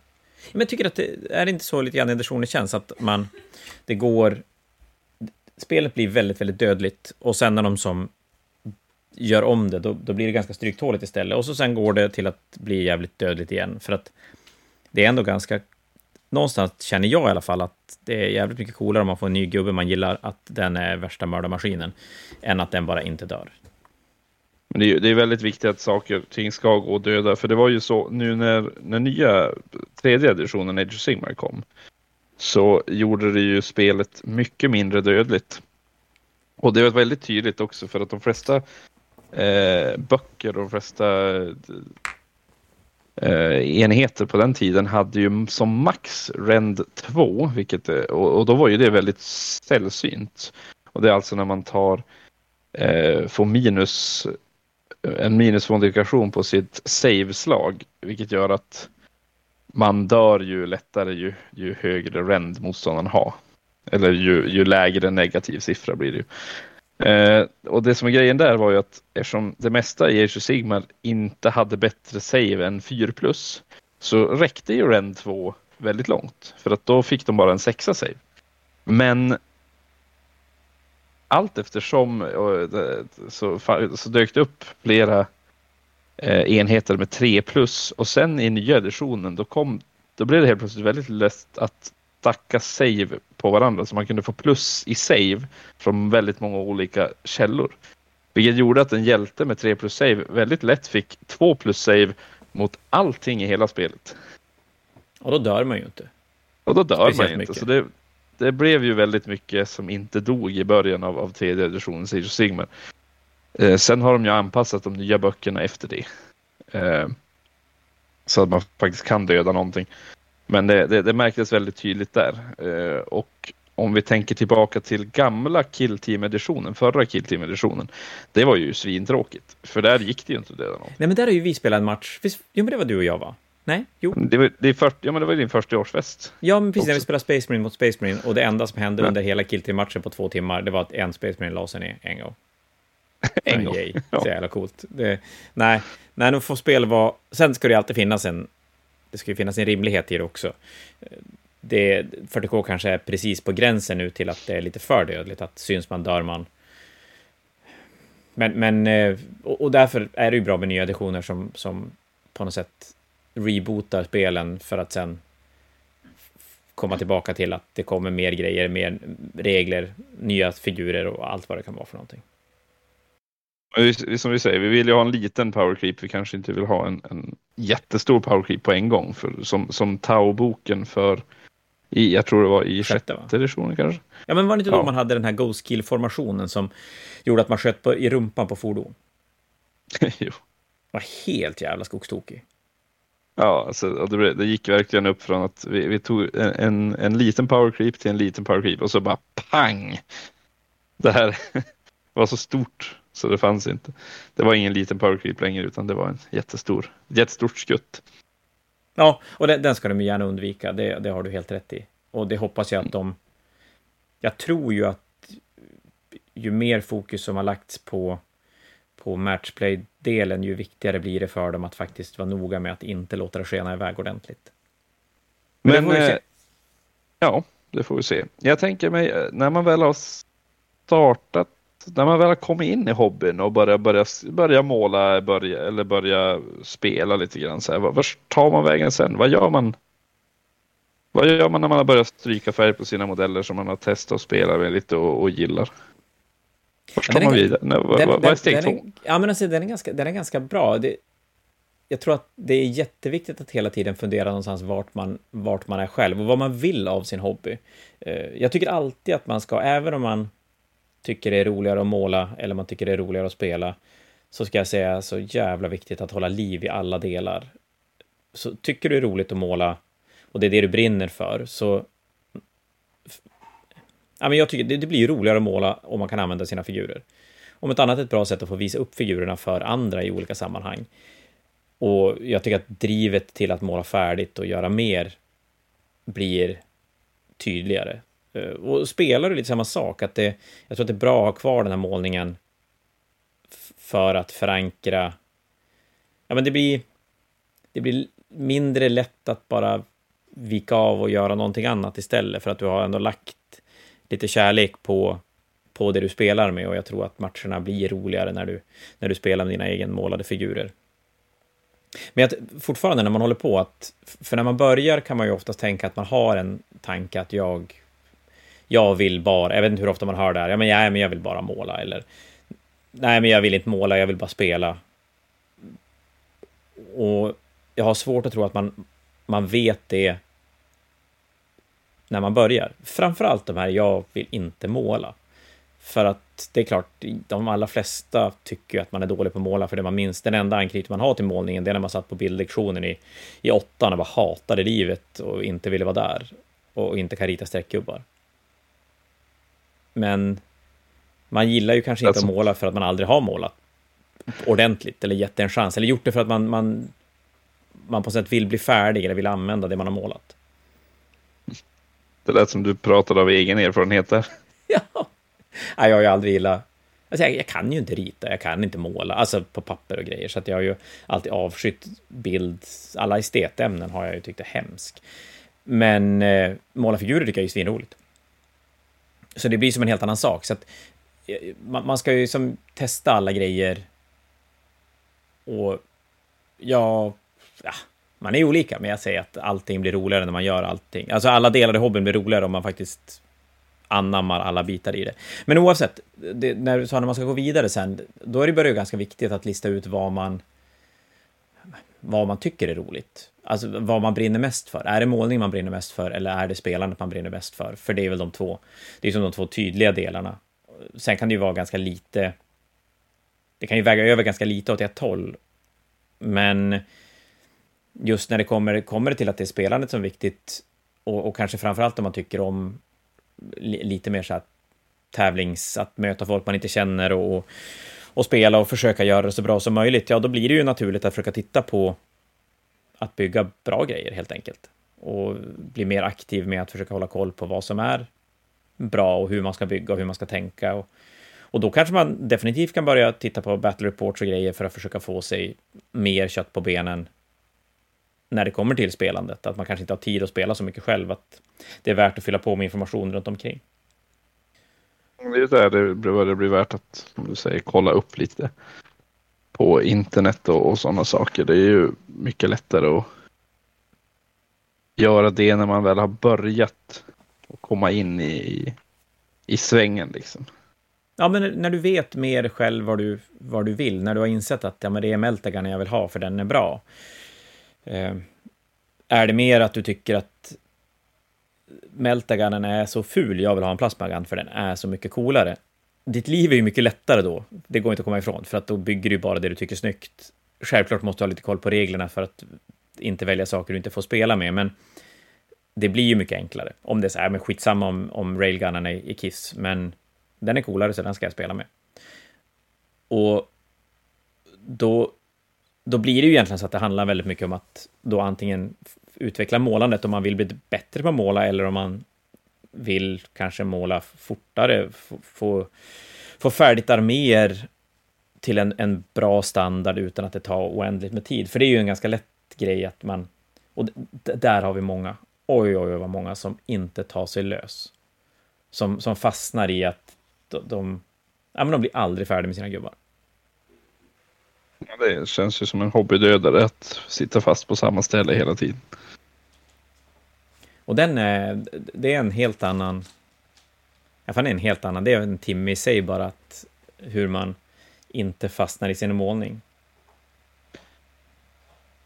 Men jag tycker att det är inte så lite grann editionen känns, att man, det går, spelet blir väldigt, väldigt dödligt och sen när de som gör om det, då, då blir det ganska stryktåligt istället. Och så sen går det till att bli jävligt dödligt igen. För att det är ändå ganska... Någonstans känner jag i alla fall att det är jävligt mycket coolare om man får en ny gubbe man gillar, att den är värsta mördarmaskinen, än att den bara inte dör. Men det är, det är väldigt viktigt att saker och ting ska gå att döda, för det var ju så nu när, när nya tredje editionen Age of Sigmar kom, så gjorde det ju spelet mycket mindre dödligt. Och det var väldigt tydligt också för att de flesta eh, böcker och de flesta eh, enheter på den tiden hade ju som max Rend 2, vilket, eh, och, och, då var ju det väldigt sällsynt. Och det är alltså när man tar, eh, får minus, en minusmodifikation på sitt save-slag, vilket gör att man dör ju lättare ju, ju högre rend motståndaren har. Eller ju, ju lägre negativ siffra blir det ju. Eh, och det som är grejen där var ju att eftersom det mesta i Age of Sigmar inte hade bättre save än 4 plus så räckte ju Ren 2 väldigt långt för att då fick de bara en sexa save. Men allt eftersom eh, så, så dök det upp flera eh, enheter med 3 plus och sen i nya editionen då, kom, då blev det helt plötsligt väldigt lätt att stacka save på varandra så man kunde få plus i save från väldigt många olika källor. Vilket gjorde att en hjälte med 3 plus save väldigt lätt fick 2 plus save mot allting i hela spelet. Och då dör man ju inte. Och då dör Speciellt man inte. Så det, det, blev ju väldigt mycket som inte dog i början av, av tredje editionen of Sigmar. Eh, sen har de ju anpassat de nya böckerna efter det. Eh, så att man faktiskt kan döda någonting. Men det, det, det märktes väldigt tydligt där. Eh, och om vi tänker tillbaka till gamla Kill Team-editionen, förra Kill Team-editionen. Det var ju svintråkigt, för där gick det ju inte att döda någon. Nej, men där har ju vi spelat en match. Jo, men det var du och jag, va? Nej? Jo. Det var, det är för, ja, men det var din första årsfest. Ja, men precis. När vi spelade Space Marine mot Space Marine och det enda som hände ja. under hela Kill Team-matchen på två timmar, det var att en Space Marine la sig ner en gång. en gång? Yay. Så jävla coolt. Det, nej, när de får spel vara... Sen ska det alltid finnas en det ska ju finnas en rimlighet i det också. Det, 40K kanske är precis på gränsen nu till att det är lite för dödligt, att syns man dör man. Men, men eh, och därför är det ju bra med nya editioner som, som på något sätt rebootar spelen för att sen komma tillbaka till att det kommer mer grejer, mer regler, nya figurer och allt vad det kan vara för någonting. Som vi säger, vi vill ju ha en liten power creep. Vi kanske inte vill ha en, en jättestor power creep på en gång. För som, som Tau-boken för I, jag tror det var i sjätte, sjätte editionen kanske. Ja, men var det inte då ja. man hade den här Ghost Kill-formationen som gjorde att man sköt på, i rumpan på fordon? jo. var helt jävla skogstokig. Ja, alltså, det, det, gick verkligen upp från att vi, vi tog en, en, en, liten power creep till en liten power creep och så bara pang! Det här var så stort så det fanns inte. Det var ingen liten power creep längre utan det var en jättestor, jättestort skutt. Ja, och den, den ska de gärna undvika, det, det har du helt rätt i. Och det hoppas jag att de... Jag tror ju att ju mer fokus som har lagts på, på matchplay-delen, ju viktigare blir det för dem att faktiskt vara noga med att inte låta det skena iväg ordentligt. Men, Men eh, ja, det får vi se. Jag tänker mig, eh, när man väl har startat när man väl har kommit in i hobbyn och börjar, börja, börja måla börja, eller börja spela lite grann. Så här, vart tar man vägen sen? Vad gör man? Vad gör man när man har börjat stryka färg på sina modeller som man har testat och spelat med lite och, och gillar? Vart tar man vidare? Nej, vad, den, vad är steg två? Ja, men alltså, den, är ganska, den är ganska bra. Det, jag tror att det är jätteviktigt att hela tiden fundera någonstans vart man, vart man är själv och vad man vill av sin hobby. Eh, jag tycker alltid att man ska, även om man tycker det är roligare att måla eller man tycker det är roligare att spela, så ska jag säga så jävla viktigt att hålla liv i alla delar. Så tycker du det är roligt att måla och det är det du brinner för, så... Ja, men jag tycker det, det blir ju roligare att måla om man kan använda sina figurer. Om ett annat ett bra sätt att få visa upp figurerna för andra i olika sammanhang. Och jag tycker att drivet till att måla färdigt och göra mer blir tydligare. Eh, och spelar du lite samma sak, att det, jag tror att det är bra att ha kvar den här målningen för att förankra... Ja, men det blir, det blir mindre lätt att bara vika av och göra någonting annat istället, för att du har ändå lagt lite kärlek på, på det du spelar med och jag tror att matcherna blir roligare när du, när du spelar med dina egenmålade figurer. Men att, fortfarande när man håller på att, för när man börjar kan man ju oftast tänka att man har en tanke att jag jag vill bara, jag vet inte hur ofta man hör det här, ja men, ja, men jag vill bara måla eller nej men jag vill inte måla, jag vill bara spela. Och jag har svårt att tro att man, man vet det när man börjar. Framförallt de här, jag vill inte måla. För att det är klart, de allra flesta tycker ju att man är dålig på att måla för det man minns. Den enda anknytning man har till målningen, det är när man satt på bildlektionen i, i åttan och bara hatade livet och inte ville vara där. Och inte kan rita streckgubbar. Men man gillar ju kanske inte alltså. att måla för att man aldrig har målat ordentligt eller gett det en chans. Eller gjort det för att man, man, man på sätt vill bli färdig eller vill använda det man har målat. Det lät som du pratade av egen erfarenhet där. ja. Nej, jag har ju aldrig gillat... Alltså jag, jag, kan ju inte rita, jag kan inte måla, alltså på papper och grejer. Så att jag har ju alltid avskytt bild. Alla estetämnen har jag ju tyckt är hemskt. Men eh, måla figurer tycker jag är svinroligt. Så det blir som en helt annan sak. Så att, eh, man, man ska ju som testa alla grejer. Och ja, ja, man är olika, men jag säger att allting blir roligare när man gör allting. Alltså alla delar i hobbyn blir roligare om man faktiskt anammar alla bitar i det. Men oavsett, det, när så när man ska gå vidare sen, då är det ju ganska viktigt att lista ut vad man vad man tycker är roligt. Alltså vad man brinner mest för. Är det målning man brinner mest för eller är det spelandet man brinner mest för? För det är väl de två, det är som de två tydliga delarna. Sen kan det ju vara ganska lite, det kan ju väga över ganska lite åt ett håll. Men just när det kommer, kommer till att det är spelandet som är viktigt och, och kanske framförallt om man tycker om lite mer så här tävlings, att möta folk man inte känner och, och och spela och försöka göra det så bra som möjligt, ja då blir det ju naturligt att försöka titta på att bygga bra grejer helt enkelt. Och bli mer aktiv med att försöka hålla koll på vad som är bra och hur man ska bygga och hur man ska tänka. Och, och då kanske man definitivt kan börja titta på battle reports och grejer för att försöka få sig mer kött på benen när det kommer till spelandet. Att man kanske inte har tid att spela så mycket själv, att det är värt att fylla på med information runt omkring. Det är där det blir, det blir värt att, som du säger, kolla upp lite på internet och, och sådana saker. Det är ju mycket lättare att göra det när man väl har börjat och komma in i, i svängen liksom. Ja, men när du vet mer själv vad du, vad du vill, när du har insett att ja, men det är Meltagan jag vill ha för den är bra. Eh, är det mer att du tycker att Meltagunnen är så ful, jag vill ha en plasmagun för den är så mycket coolare. Ditt liv är ju mycket lättare då, det går inte att komma ifrån, för att då bygger du bara det du tycker är snyggt. Självklart måste du ha lite koll på reglerna för att inte välja saker du inte får spela med, men det blir ju mycket enklare. Om det är så här, men skitsamma om, om railgunnen är i Kiss, men den är coolare så den ska jag spela med. Och då, då blir det ju egentligen så att det handlar väldigt mycket om att då antingen utveckla målandet om man vill bli bättre på att måla eller om man vill kanske måla fortare, få, få färdigt arméer till en, en bra standard utan att det tar oändligt med tid. För det är ju en ganska lätt grej att man... Och där har vi många. Oj, oj, oj, vad många som inte tar sig lös. Som, som fastnar i att de, de, ja, men de blir aldrig färdiga med sina gubbar. Det känns ju som en hobbydödare att sitta fast på samma ställe hela tiden. Och den är, det är en helt annan... Ja, fan, är en helt annan. Det är en timme i sig bara att hur man inte fastnar i sin målning.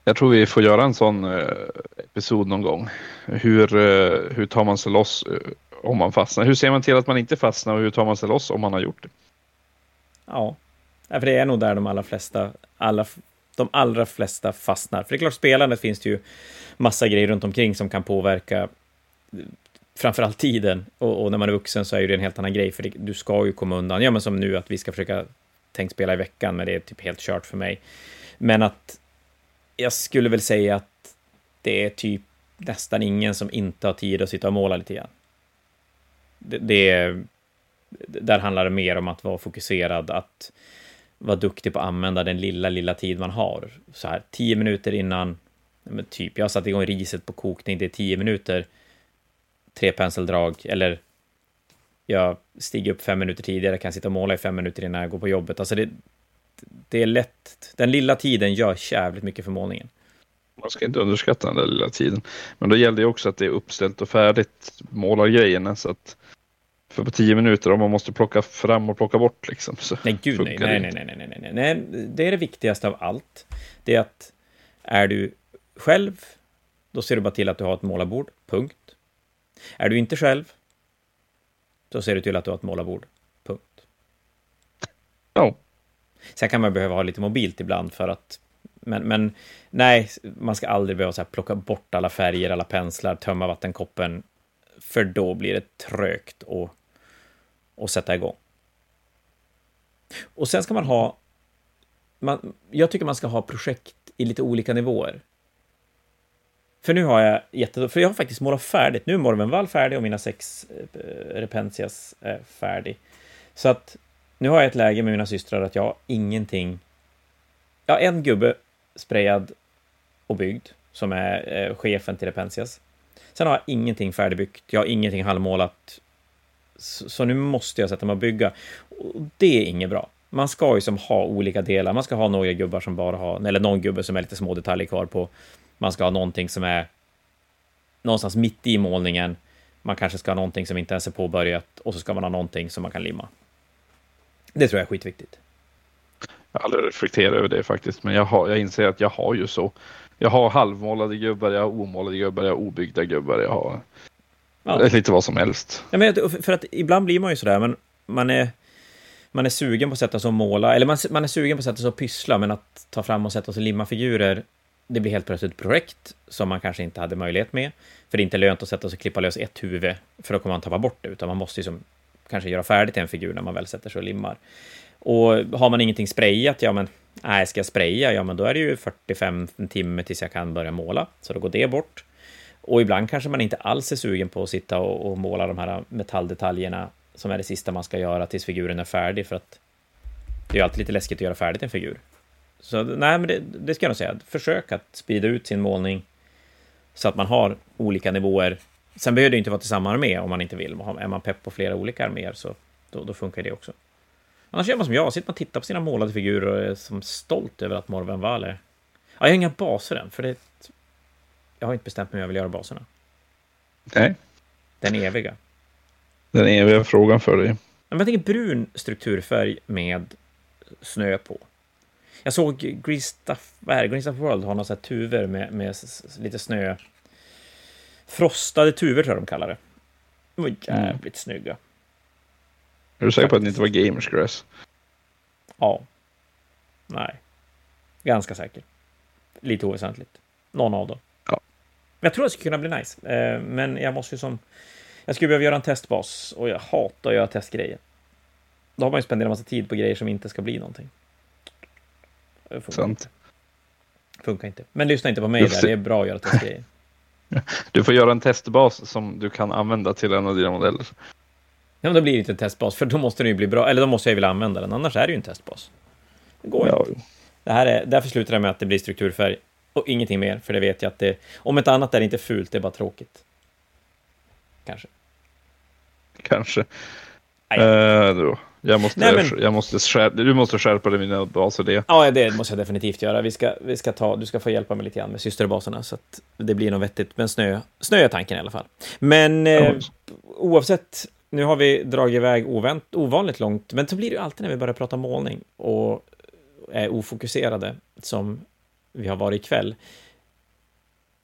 Jag tror vi får göra en sån eh, episod någon gång. Hur, eh, hur tar man sig loss eh, om man fastnar? Hur ser man till att man inte fastnar och hur tar man sig loss om man har gjort det? Ja, för det är nog där de allra flesta, alla, de allra flesta fastnar. För det är klart, spelandet finns det ju massa grejer runt omkring som kan påverka eh, framförallt tiden. Och, och, när man är vuxen så är det en helt annan grej, för det, du ska ju komma undan. Ja, men som nu att vi ska försöka tänkt spela i veckan, men det är typ helt kört för mig. Men att jag skulle väl säga att det är typ nästan ingen som inte har tid att sitta och måla lite grann. Det, det, där handlar det mer om att vara fokuserad, att vara duktig på att använda den lilla, lilla tid man har. Så här, tio minuter innan, men typ, jag har satt igång riset på kokning, det är tio minuter, tre penseldrag, eller jag stiger upp fem minuter tidigare, kan sitta och måla i fem minuter innan jag går på jobbet. Alltså det, det är lätt, den lilla tiden gör jävligt mycket för målningen. Man ska inte underskatta den där lilla tiden. Men då gäller det också att det är uppställt och färdigt, målargrejerna, så att för på tio minuter om man måste plocka fram och plocka bort. Liksom, så nej, gud nej, nej, nej, nej, nej, nej, nej. Det är det viktigaste av allt. Det är att är du själv, då ser du bara till att du har ett målarbord, punkt. Är du inte själv, då ser du till att du har ett målarbord, punkt. Ja. Sen kan man behöva ha lite mobilt ibland för att men, men nej, man ska aldrig behöva så här plocka bort alla färger, alla penslar, tömma vattenkoppen, för då blir det trögt och och sätta igång. Och sen ska man ha... Man, jag tycker man ska ha projekt i lite olika nivåer. För nu har jag jätte... För jag har faktiskt målat färdigt. Nu är Morvenvall färdig och mina sex eh, Repentias är färdig. Så att nu har jag ett läge med mina systrar att jag har ingenting... Jag har en gubbe sprayad och byggd som är eh, chefen till Repensias. Sen har jag ingenting färdigbyggt. Jag har ingenting halvmålat. Så, så, nu måste jag sätta mig och bygga. Och det är inget bra. Man ska ju som ha olika delar. Man ska ha några gubbar som bara har, eller någon gubbe som är lite små detaljer kvar på. Man ska ha någonting som är någonstans mitt i målningen. Man kanske ska ha någonting som inte ens är påbörjat och så ska man ha någonting som man kan limma. Det tror jag är skitviktigt. Jag har aldrig reflekterat över det faktiskt, men jag, har, jag inser att jag har ju så. Jag har halvmålade gubbar, jag har omålade gubbar, jag har obyggda gubbar, jag har Ja. Lite vad som helst. Ja, men för att ibland blir man ju sådär, men man är, man är sugen på att sätta sig och måla, eller man, man är sugen på att sätta sig och pyssla, men att ta fram och sätta sig och limma figurer, det blir helt plötsligt ett projekt som man kanske inte hade möjlighet med. För det är inte lönt att sätta sig och klippa lös ett huvud, för då kommer man tappa bort det, utan man måste ju som, kanske göra färdigt en figur när man väl sätter sig och limmar. Och har man ingenting sprayat, ja men, nej, ska jag spraya, ja men då är det ju 45 timmar tills jag kan börja måla, så då går det bort. Och ibland kanske man inte alls är sugen på att sitta och, och måla de här metalldetaljerna som är det sista man ska göra tills figuren är färdig, för att det är ju alltid lite läskigt att göra färdigt en figur. Så nej, men det, det ska jag nog säga. Försök att sprida ut sin målning så att man har olika nivåer. Sen behöver det inte vara till samma armé om man inte vill. Är man pepp på flera olika arméer så då, då funkar det också. Annars gör man som jag, sitter man och tittar på sina målade figurer och är som stolt över att Morven Val är... Ja, jag har inga baser än, för det jag har inte bestämt mig hur jag vill göra baserna. Nej. Den eviga. Den eviga frågan för dig. Men jag tänker brun strukturfärg med snö på. Jag såg Green Stuff, Green Stuff World har några tuver med, med lite snö. Frostade tuvor tror jag de kallar det. De var jävligt mm. snygga. Är du säker på att det inte var Gamers Grass? Ja. Nej. Ganska säker. Lite oväsentligt. Någon av dem. Ja. Jag tror det skulle kunna bli nice, eh, men jag måste ju som... Jag skulle behöva göra en testbas och jag hatar att göra testgrejer. Då har man ju spenderat massa tid på grejer som inte ska bli någonting. Funkar Sant. Inte. Funkar inte. Men lyssna inte på mig där, det är bra att göra testgrejer. Du får göra en testbas som du kan använda till en av dina modeller. Ja, men då blir det inte en testbas, för då måste den ju bli bra. Eller då måste jag vilja använda den, annars är det ju en testbas. Det går ja. inte. Det här är, därför slutar det med att det blir strukturfärg och ingenting mer, för det vet jag att det... Om ett annat är det inte fult, det är bara tråkigt. Kanske. Kanske. Uh, då. Jag måste, Nej, men... jag måste skärpa, du måste skärpa dig mina baser det. Ja, det måste jag definitivt göra. Vi ska, vi ska ta, du ska få hjälpa mig lite grann med systerbaserna så att det blir något vettigt. Men snö, snö är tanken i alla fall. Men eh, oavsett, nu har vi dragit iväg ovänt, ovanligt långt, men så blir det ju alltid när vi börjar prata målning och är ofokuserade som vi har varit ikväll.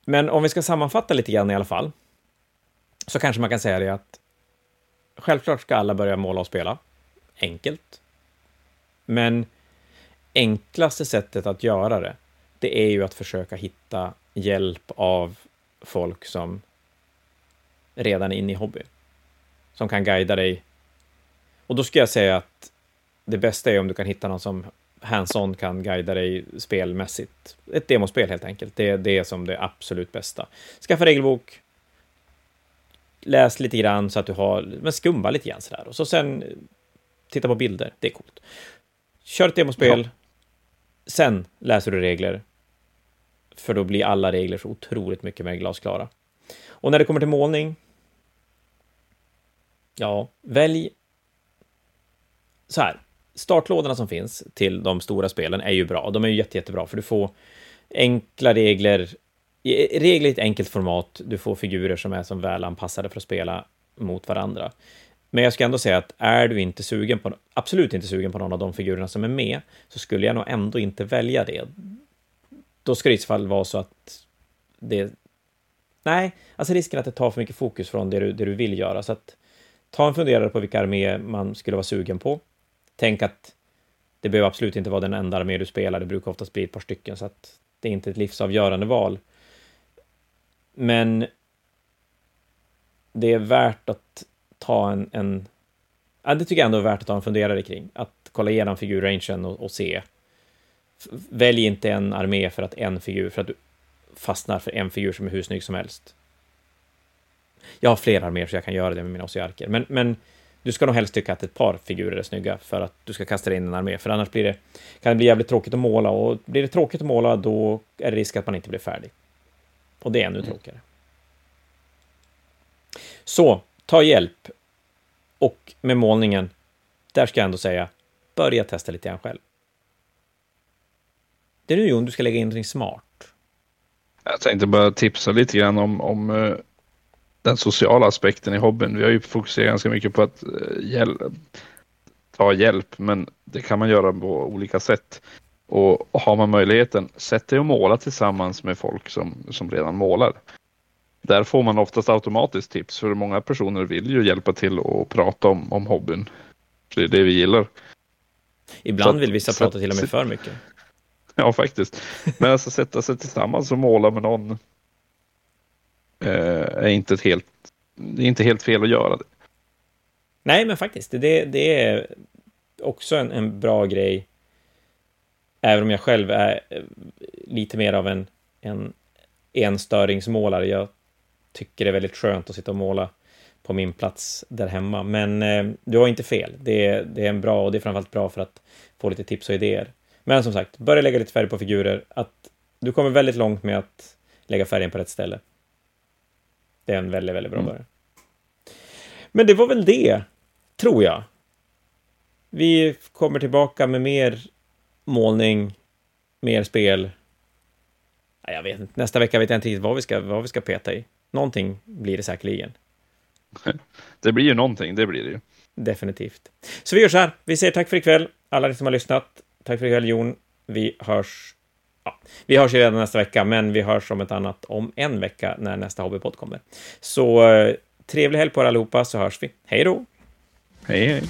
Men om vi ska sammanfatta lite grann i alla fall, så kanske man kan säga det att självklart ska alla börja måla och spela enkelt. Men enklaste sättet att göra det, det är ju att försöka hitta hjälp av folk som redan är inne i hobby. Som kan guida dig. Och då skulle jag säga att det bästa är om du kan hitta någon som hands-on kan guida dig spelmässigt. Ett demospel helt enkelt. Det, det är som det absolut bästa. Skaffa regelbok. Läs lite grann så att du har, men skumma lite grann sådär. Och så sen titta på bilder, det är coolt. Kör ett demospel, ja. sen läser du regler. För då blir alla regler så otroligt mycket mer glasklara. Och när det kommer till målning, ja, välj så här. Startlådorna som finns till de stora spelen är ju bra. De är ju jätte, jättebra, för du får enkla regler, regler i ett enkelt format. Du får figurer som är som väl anpassade för att spela mot varandra. Men jag ska ändå säga att är du inte sugen på, absolut inte sugen på någon av de figurerna som är med, så skulle jag nog ändå inte välja det. Då ska det i så fall vara så att det... Nej, alltså risken att det tar för mycket fokus från det du, det du vill göra. Så att ta en funderare på vilka arméer man skulle vara sugen på. Tänk att det behöver absolut inte vara den enda armé du spelar, det brukar oftast bli ett par stycken, så att det är inte ett livsavgörande val. Men det är värt att ta en, en... Ja, det tycker jag ändå är värt att ta en funderare kring. Att kolla igenom figurrangen och, och se. Välj inte en armé för att en figur, för att du fastnar för en figur som är hur snygg som helst. Jag har fler arméer så jag kan göra det med mina osiarker, men, men du ska nog helst tycka att ett par figurer är snygga för att du ska kasta in en armé, för annars blir det, kan det bli jävligt tråkigt att måla och blir det tråkigt att måla då är det risk att man inte blir färdig. Och det är ännu mm. tråkigare. Så, ta hjälp. Och med målningen, där ska jag ändå säga, börja testa lite grann själv. Det är nu Jon, du ska lägga in någonting smart. Jag tänkte bara tipsa lite grann om, om uh, den sociala aspekten i hobbyn. Vi har ju fokuserat ganska mycket på att uh, hjäl ta hjälp, men det kan man göra på olika sätt. Och, har man möjligheten, sätt dig och måla tillsammans med folk som, som redan målar där får man oftast automatiskt tips för många personer vill ju hjälpa till och prata om, om hobbyn. Det är det vi gillar. Ibland att, vill vissa prata till och med för mycket. Ja, faktiskt. Men alltså sätta sig tillsammans och måla med någon eh, Eh, är inte ett helt, det är inte helt fel att göra det. Nej, men faktiskt, det, det är också en, en bra grej. Även om jag själv är eh, lite mer av en, en enstöringsmålare. Jag tycker det är väldigt skönt att sitta och måla på min plats där hemma. Men eh, du har inte fel. Det är, det är en bra och det är framförallt bra för att få lite tips och idéer. Men som sagt, börja lägga lite färg på figurer. Att du kommer väldigt långt med att lägga färgen på rätt ställe. Det är en väldigt, väldigt bra mm. början. Men det var väl det, tror jag. Vi kommer tillbaka med mer målning, mer spel. Jag vet inte, nästa vecka vet jag inte riktigt vad vi ska, vad vi ska peta i. Någonting blir det säkerligen. Det blir ju någonting, det blir det ju. Definitivt. Så vi gör så här, vi säger tack för ikväll, alla ni som har lyssnat. Tack för ikväll Jon. Vi hörs ja, vi hörs ju redan nästa vecka, men vi hörs om ett annat om en vecka när nästa Hobbypodd kommer. Så eh, trevlig helg på er allihopa, så hörs vi. Hej då! Hej, hej!